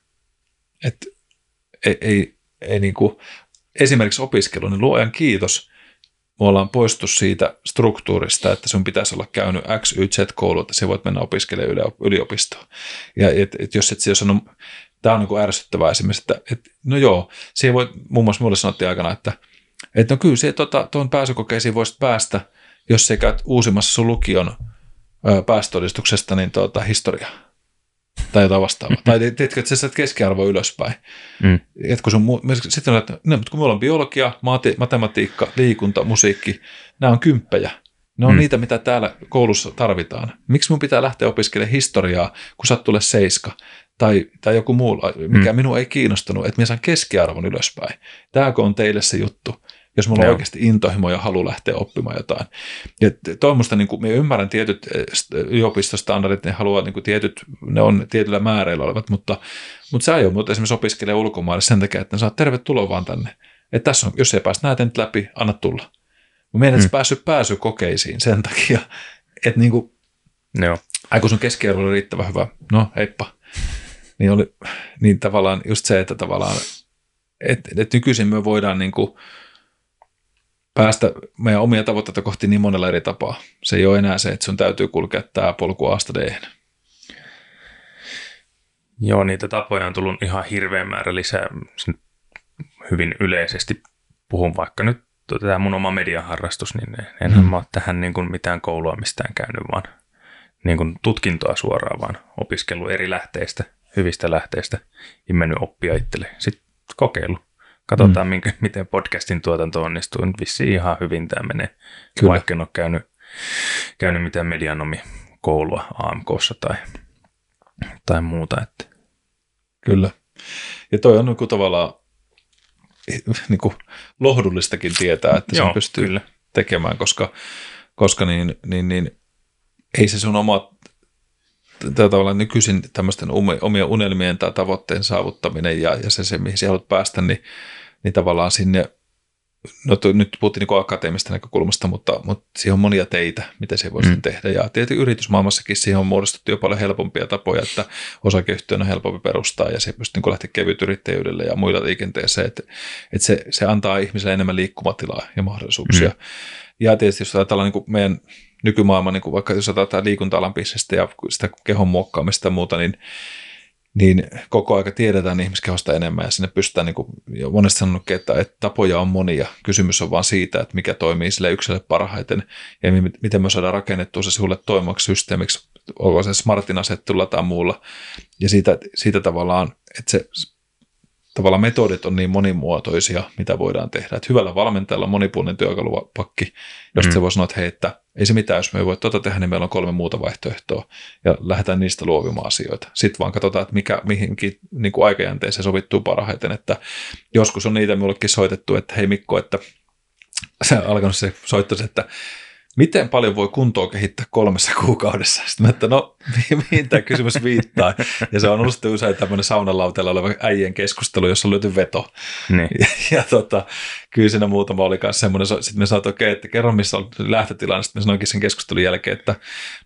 Että ei, ei, ei niin kuin, esimerkiksi opiskelu, niin luojan kiitos, me ollaan poistu siitä struktuurista, että sun pitäisi olla käynyt X, Y, Z koulu, että sä voit mennä opiskelemaan yliopistoon. Ja et, et jos et siellä sano, tämä on niin ärsyttävää esimerkiksi, että et, no joo, siihen voi, muun muassa mulle sanottiin aikana, että et no kyllä se tota, tuon pääsykokeisiin voisit päästä, jos sä käyt uusimmassa sun lukion päästötodistuksesta niin tuota, historiaa tai jotain vastaavaa. tai tiedätkö, että sä saat keskiarvo ylöspäin. Mm. Et kun sun, sitten on, että no, mutta kun meillä on biologia, matematiikka, liikunta, musiikki, nämä on kymppejä. Ne on mm. niitä, mitä täällä koulussa tarvitaan. Miksi mun pitää lähteä opiskelemaan historiaa, kun sä tulee seiska? Tai, tai joku muu, mikä mm. minua ei kiinnostunut, että minä saan keskiarvon ylöspäin. Tämäkö on teille se juttu? Jos mulla on Joo. oikeasti intohimo ja halu lähteä oppimaan jotain. Ja tuommoista, niin kuin, me ymmärrän tietyt eh, st- yliopistostandardit, ne haluaa niin kuin tietyt, ne on tietyllä määreillä olevat, mutta, mutta se ei ole muuta esimerkiksi opiskelee ulkomaille sen takia, että ne saa tervetuloa vaan tänne. Että tässä on, jos ei päästä näitä nyt läpi, anna tulla. Mä mietin, että mm. päässyt pääsykokeisiin sen takia, että niin kuin, Joo. ai kun sun keskiarvo oli riittävän hyvä, no heippa. Niin, oli, niin tavallaan just se, että tavallaan, että et nykyisin me voidaan niin kuin päästä meidän omia tavoitteita kohti niin monella eri tapaa. Se ei ole enää se, että sun täytyy kulkea tämä polku Asta d Joo, niitä tapoja on tullut ihan hirveän määrä lisää. Sen hyvin yleisesti puhun vaikka nyt tämä mun oma mediaharrastus, niin enhän Mm. mä ole tähän niin kuin mitään koulua mistään käynyt, vaan niin kuin tutkintoa suoraan, vaan opiskellut eri lähteistä, hyvistä lähteistä ja mennyt oppia itselle. Sitten kokeilu. Katsotaan, mm. minkä, miten podcastin tuotanto onnistuu. Nyt vissiin ihan hyvin tämä menee, Kyllä. vaikka en ole käynyt, käynyt mitään medianomi koulua AMKssa tai, tai muuta. Että. Kyllä. Ja toi on niin kuin tavallaan niin kuin lohdullistakin tietää, että sen Joo, pystyy kyllä. tekemään, koska, koska niin, niin, niin, ei se sun oma tällä tavalla nykyisin tämmöisten omien unelmien tai tavoitteen saavuttaminen ja, ja se, se, mihin sä haluat päästä, niin, niin tavallaan sinne, no to, nyt puhuttiin niin akateemisesta näkökulmasta, mutta, mutta siihen on monia teitä, miten se voisi Mm. tehdä. Ja tietysti yritysmaailmassakin siihen on muodostettu jo paljon helpompia tapoja, että osakeyhtiön on helpompi perustaa ja se pystyy niin lähteä kevyt yrittäjyydelle ja muilla liikenteeseen. Että, että se, se antaa ihmiselle enemmän liikkumatilaa ja mahdollisuuksia. Mm. Ja tietysti jos ajatellaan niin meidän nykymaailma, niin kuin vaikka jos ajatellaan liikunta-alan bisnestä ja sitä kehon muokkaamista ja muuta, niin, niin koko aika tiedetään ihmiskehosta enemmän ja sinne pystytään, niin kuin jo monesti sanonutkin, että, että tapoja on monia. Kysymys on vaan siitä, että mikä toimii sille yksilölle parhaiten ja mi- miten me saadaan rakennettua se sulle toimivaksi systeemiksi, onko se smartin asettelulla tai muulla. Ja siitä, siitä tavallaan, että se tavallaan metodit on niin monimuotoisia, mitä voidaan tehdä. Että hyvällä valmentajalla on monipuolinen työkalupakki, josta mm. se voi sanoa, että hei, että ei se mitään, jos me ei voi tuota tehdä, niin meillä on kolme muuta vaihtoehtoa ja lähdetään niistä luovimaan asioita. Sitten vaan katsotaan, että mikä mihinkin niin kuin aikajänteeseen sovittuu parhaiten, että joskus on niitä minullekin soitettu, että hei Mikko, että se alkanut se soittaa, että miten paljon voi kuntoa kehittää kolmessa kuukaudessa? Sitten mä, että no, mi- mihin tämä kysymys viittaa? Ja se on ollut sitten usein tämmöinen saunalauteella oleva äijien keskustelu, jossa on löyty veto. Niin. Ja, ja tota, kyllä siinä muutama oli kanssa semmoinen, sitten me sanoin, että okei, että kerro missä on lähtötilanne, sitten me sanoinkin sen keskustelun jälkeen, että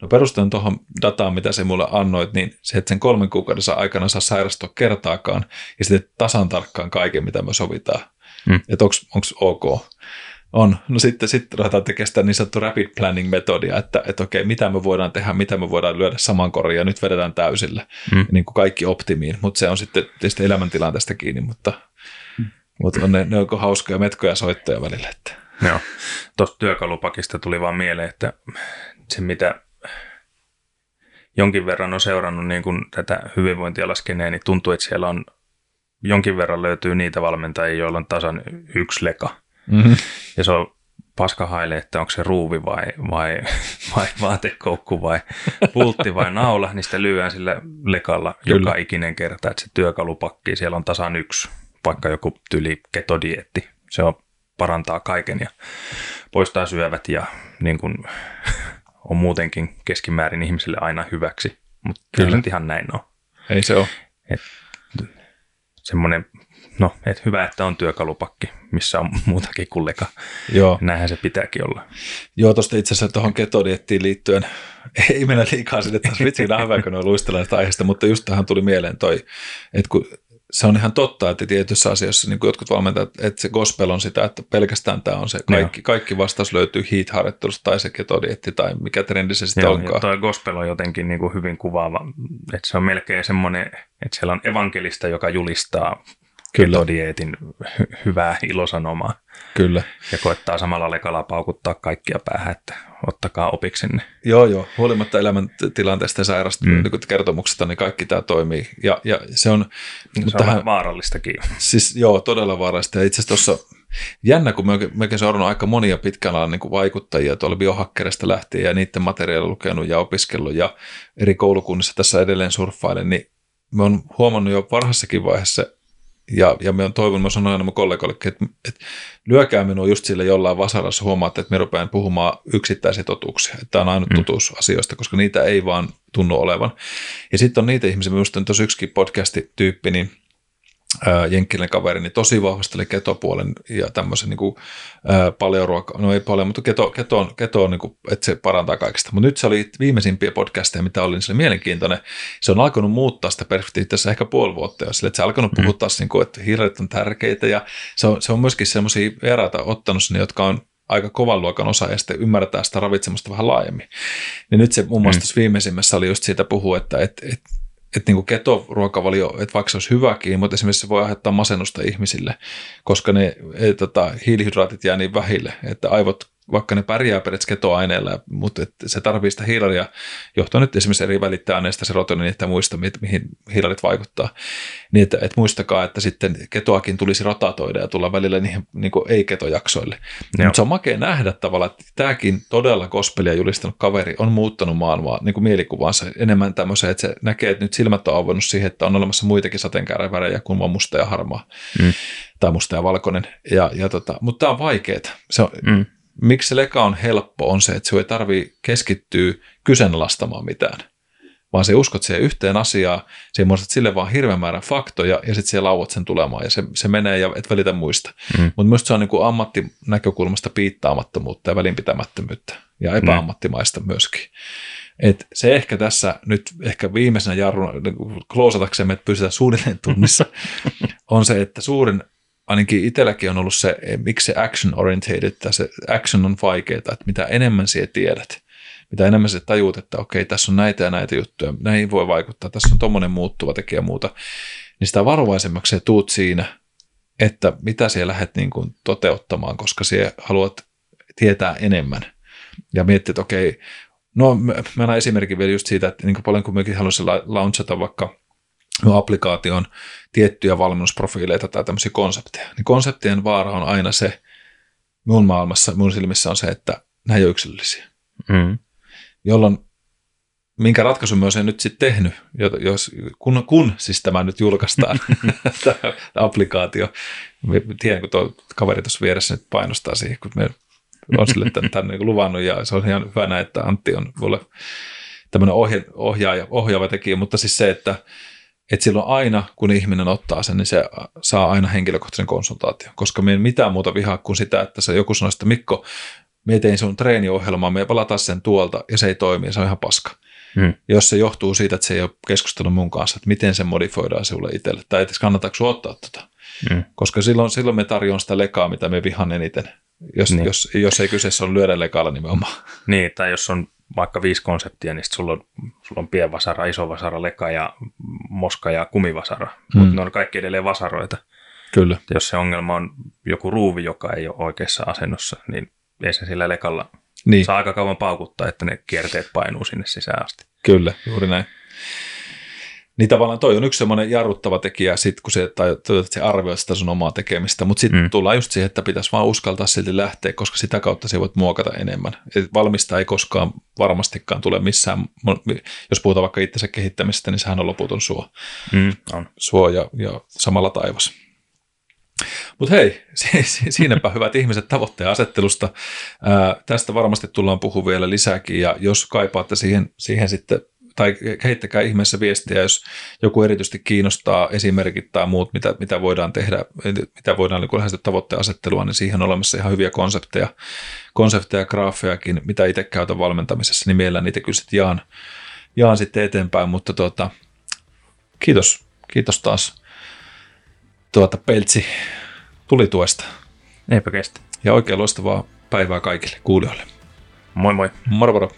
no perustuen tuohon dataan, mitä se mulle annoit, niin se, että sen kolmen kuukaudessa aikana saa sairastua kertaakaan, ja sitten tasan tarkkaan kaiken, mitä me sovitaan. Mm. Että onko ok. On. No sitten, sitten ruvetaan tekemään sitä niin sanottu rapid planning metodia, että, että okei, mitä me voidaan tehdä, mitä me voidaan lyödä saman koriin ja nyt vedetään täysillä. Mm. Niin kuin kaikki optimiin, mutta se on sitten tietysti elämäntilanteesta kiinni, mutta, Mm. mutta on ne, ne onko hauskoja metkoja soittoja välillä. Että. Joo. Tuosta työkalupakista tuli vaan mieleen, että se mitä jonkin verran on seurannut niin kuin tätä hyvinvointialaskeneen, niin tuntuu, että siellä on jonkin verran löytyy niitä valmentajia, joilla on tasan yksi leka. Mm-hmm. Ja se on paska haile, että onko se ruuvi vai, vai, vai vaatekoukku vai pultti vai naula, niin sitä lyödään sillä lekalla Kyllä. joka ikinen kerta, että se työkalupakki, siellä on tasan yksi, vaikka joku tyli ketodietti. Se on, parantaa kaiken ja poistaa syövät ja niin kuin, on muutenkin keskimäärin ihmisille aina hyväksi. Mutta kyllä nyt ihan näin on. Ei se ole. Semmoinen, no, et hyvä, että on työkalupakki, missä on muutakin kuin leka. Joo. Näinhän se pitääkin olla. Joo, tuosta itse asiassa tuohon ketodiettiin liittyen, ei mennä liikaa sinne taas, vitsi, on hyvä, kun luistellaan sitä aiheesta, mutta just tähän tuli mieleen toi, että kun se on ihan totta, että tietyissä asioissa niin jotkut valmentajat, että se gospel on sitä, että pelkästään tämä on se, kaikki, kaikki vastaus löytyy heat-harjoittelusta tai se ketodietti tai mikä trendi se sitten Joo, onkaan. toi gospel on jotenkin niin kuin hyvin kuvaava, että se on melkein semmoinen, että siellä on evankelista, joka julistaa. Ketodieetin hy- hyvää ilosanomaa Kyllä. ja koettaa samalla lekalla paukuttaa kaikkia päähän, että ottakaa opiksenne. Joo, joo. Huolimatta elämäntilanteesta ja sairasta Mm. mm. kertomuksesta, niin kaikki tämä toimii. Ja, ja se on, Se mutta on tähän, vaarallistakin. Siis joo, todella vaarallista. Ja itse asiassa tuossa jännä, kun me mekin seurannut aika monia pitkän alan niin vaikuttajia tuolla biohakkerista lähtien ja niiden materiaalia lukenut ja opiskellut ja eri koulukunnissa tässä edelleen surffailen, niin me on huomannut jo varhaisessakin vaiheessa ja, ja me on toivon, mä sanoin aina mun kollegoille, että, että lyökää minua just sille jollain vasarassa, huomaatte, että me rupean puhumaan yksittäisiä totuuksia, että tämä on ainut mm. totuus asioista, koska niitä ei vaan tunnu olevan. Ja sitten on niitä ihmisiä, minusta on tuossa yksikin podcasti-tyyppi, niin jenkkilän kaveri, niin tosi vahvasti oli ketopuolen ja tämmöisen niin kuin, ää, paljon ruokaa, no ei paljon, mutta keto, keto on, keto on niin kuin, että se parantaa kaikista. Mutta nyt se oli viimeisimpiä podcasteja, mitä oli, niin se oli mielenkiintoinen. Se on alkanut muuttaa sitä perspektiiviä tässä ehkä puoli vuotta jo, sille, että se on alkanut puhua taas, niin kuin, että hiiret on tärkeitä ja se on, se on myöskin semmoisia eräitä ottanut sinne, jotka on aika kovan luokan osa ja sitten ymmärtää sitä ravitsemusta vähän laajemmin. Niin nyt se muun muassa mm. viimeisimmässä oli just siitä puhua, että et, et, että niin ketoruokavalio, että vaikka se olisi hyväkin, mutta esimerkiksi se voi aiheuttaa masennusta ihmisille, koska ne et, tota, hiilihydraatit jää niin vähille, että aivot vaikka ne pärjää periaatteessa ketoaineilla, mutta että se tarvitsee sitä hiilaria, johtuen nyt esimerkiksi eri välittäjäaineista, serotoniinista ja muista, mihin hiilarit vaikuttaa. Niin, että, että muistakaa, että sitten ketoakin tulisi rotatoida ja tulla välillä niihin niin ei-ketojaksoille. Mutta se on makea nähdä tavallaan, että tämäkin todella kospelia julistanut kaveri on muuttanut maailmaa niin kuin mielikuvansa enemmän tämmöiseen, että se näkee, että nyt silmät on avannut siihen, että on olemassa muitakin sateenkäärivärejä kuin vain musta ja harmaa. Mm. Tai musta ja valkoinen. Ja, ja tota, mutta tämä on vaikeaa. Se on, mm miksi se leka on helppo, on se, että se ei tarvitse keskittyä kyseenalaistamaan mitään, vaan se uskot siihen yhteen asiaan, se muistat sille vaan hirveän määrän faktoja ja sitten siellä lauat sen tulemaan ja se, se menee ja et välitä muista. Mm. Mutta minusta se on niin ammattinäkökulmasta piittaamattomuutta ja välinpitämättömyyttä ja epäammattimaista mm. myöskin. Et se ehkä tässä nyt ehkä viimeisenä jarruna, niin kloosataksemme, että pysytään suunnilleen tunnissa, on se, että suurin ainakin itselläkin on ollut se, eh, miksi se action orientated, että se action on vaikeaa, että mitä enemmän sinä tiedät, mitä enemmän se tajuut, että okei, tässä on näitä ja näitä juttuja, näihin voi vaikuttaa, tässä on tuommoinen muuttuva tekijä muuta, niin sitä varovaisemmaksi se tuut siinä, että mitä siellä lähdet niin kuin toteuttamaan, koska siellä haluat tietää enemmän. Ja miettiä, että okei, no mä annan esimerkin vielä just siitä, että niin kuin paljon kuin mekin haluaisin launchata vaikka applikaation tiettyjä valmennusprofiileita tai tämmöisiä konsepteja. Niin konseptien vaara on aina se, mun maailmassa, mun silmissä on se, että nämä ei ole yksilöllisiä. Mm. Jolloin minkä ratkaisun myös en nyt sitten tehnyt, jos, kun, kun siis tämä nyt julkaistaan, tämä applikaatio. Tiedän, kun tuo kaveri tuossa vieressä nyt painostaa siihen, kun me on sille tämän, tämän niin luvannut ja se on ihan hyvä näin, että Antti on mulle tämmöinen ohja, ohjaaja, ohjaava tekijä, mutta siis se, että että silloin aina, kun ihminen ottaa sen, niin se saa aina henkilökohtaisen konsultaation, koska me ei mitään muuta vihaa kuin sitä, että se joku sanoo, että Mikko, me tein sun treeniohjelmaa, me palataan sen tuolta ja se ei toimi se on ihan paska. Hmm. Jos se johtuu siitä, että se ei ole keskustellut mun kanssa, että miten se modifoidaan sinulle itselle, tai että kannattaako sinua ottaa tuota. Hmm. Koska silloin, silloin me tarjoan sitä lekaa, mitä me vihan eniten, jos, niin. jos, jos ei kyseessä ole lyödä lekaalla nimenomaan. Niin, tai jos on vaikka viisi konseptia, niin sulla on, sulla on pienvasara, iso vasara, leka ja moska ja kumivasara, mm. mutta ne on kaikki edelleen vasaroita. Kyllä. Ja jos se ongelma on joku ruuvi, joka ei ole oikeassa asennossa, niin ei se sillä lekalla niin. saa aika kauan paukuttaa, että ne kierteet painuu sinne sisään asti. Kyllä, juuri näin. Niin tavallaan toi on yksi semmoinen jarruttava tekijä, sit, kun se, tai, se arvioi sitä sun omaa tekemistä, mutta sitten mm. tullaan just siihen, että pitäisi vaan uskaltaa silti lähteä, koska sitä kautta se voit muokata enemmän. Et valmista ei koskaan varmastikaan tule missään, jos puhutaan vaikka itsensä kehittämisestä, niin sehän on loputon suo, mm, on. suo ja, ja samalla taivas. Mutta hei, siinäpä hyvät ihmiset tavoitteen asettelusta. Ää, tästä varmasti tullaan puhumaan vielä lisääkin, ja jos kaipaatte siihen, siihen sitten tai heittäkää ihmeessä viestiä, jos joku erityisesti kiinnostaa esimerkit tai muut, mitä, mitä voidaan tehdä, mitä voidaan niin lähestyä tavoitteen asettelua, niin siihen on olemassa ihan hyviä konsepteja, konsepteja graafejakin, mitä itse käytän valmentamisessa, niin mielellään niitä kyllä sitten jaan, jaan sitten eteenpäin, mutta tuota, kiitos, kiitos taas tuota Peltsi tulituesta. Eipä kestä. Ja oikein loistavaa päivää kaikille kuulijoille. Moi moi. Moro moro.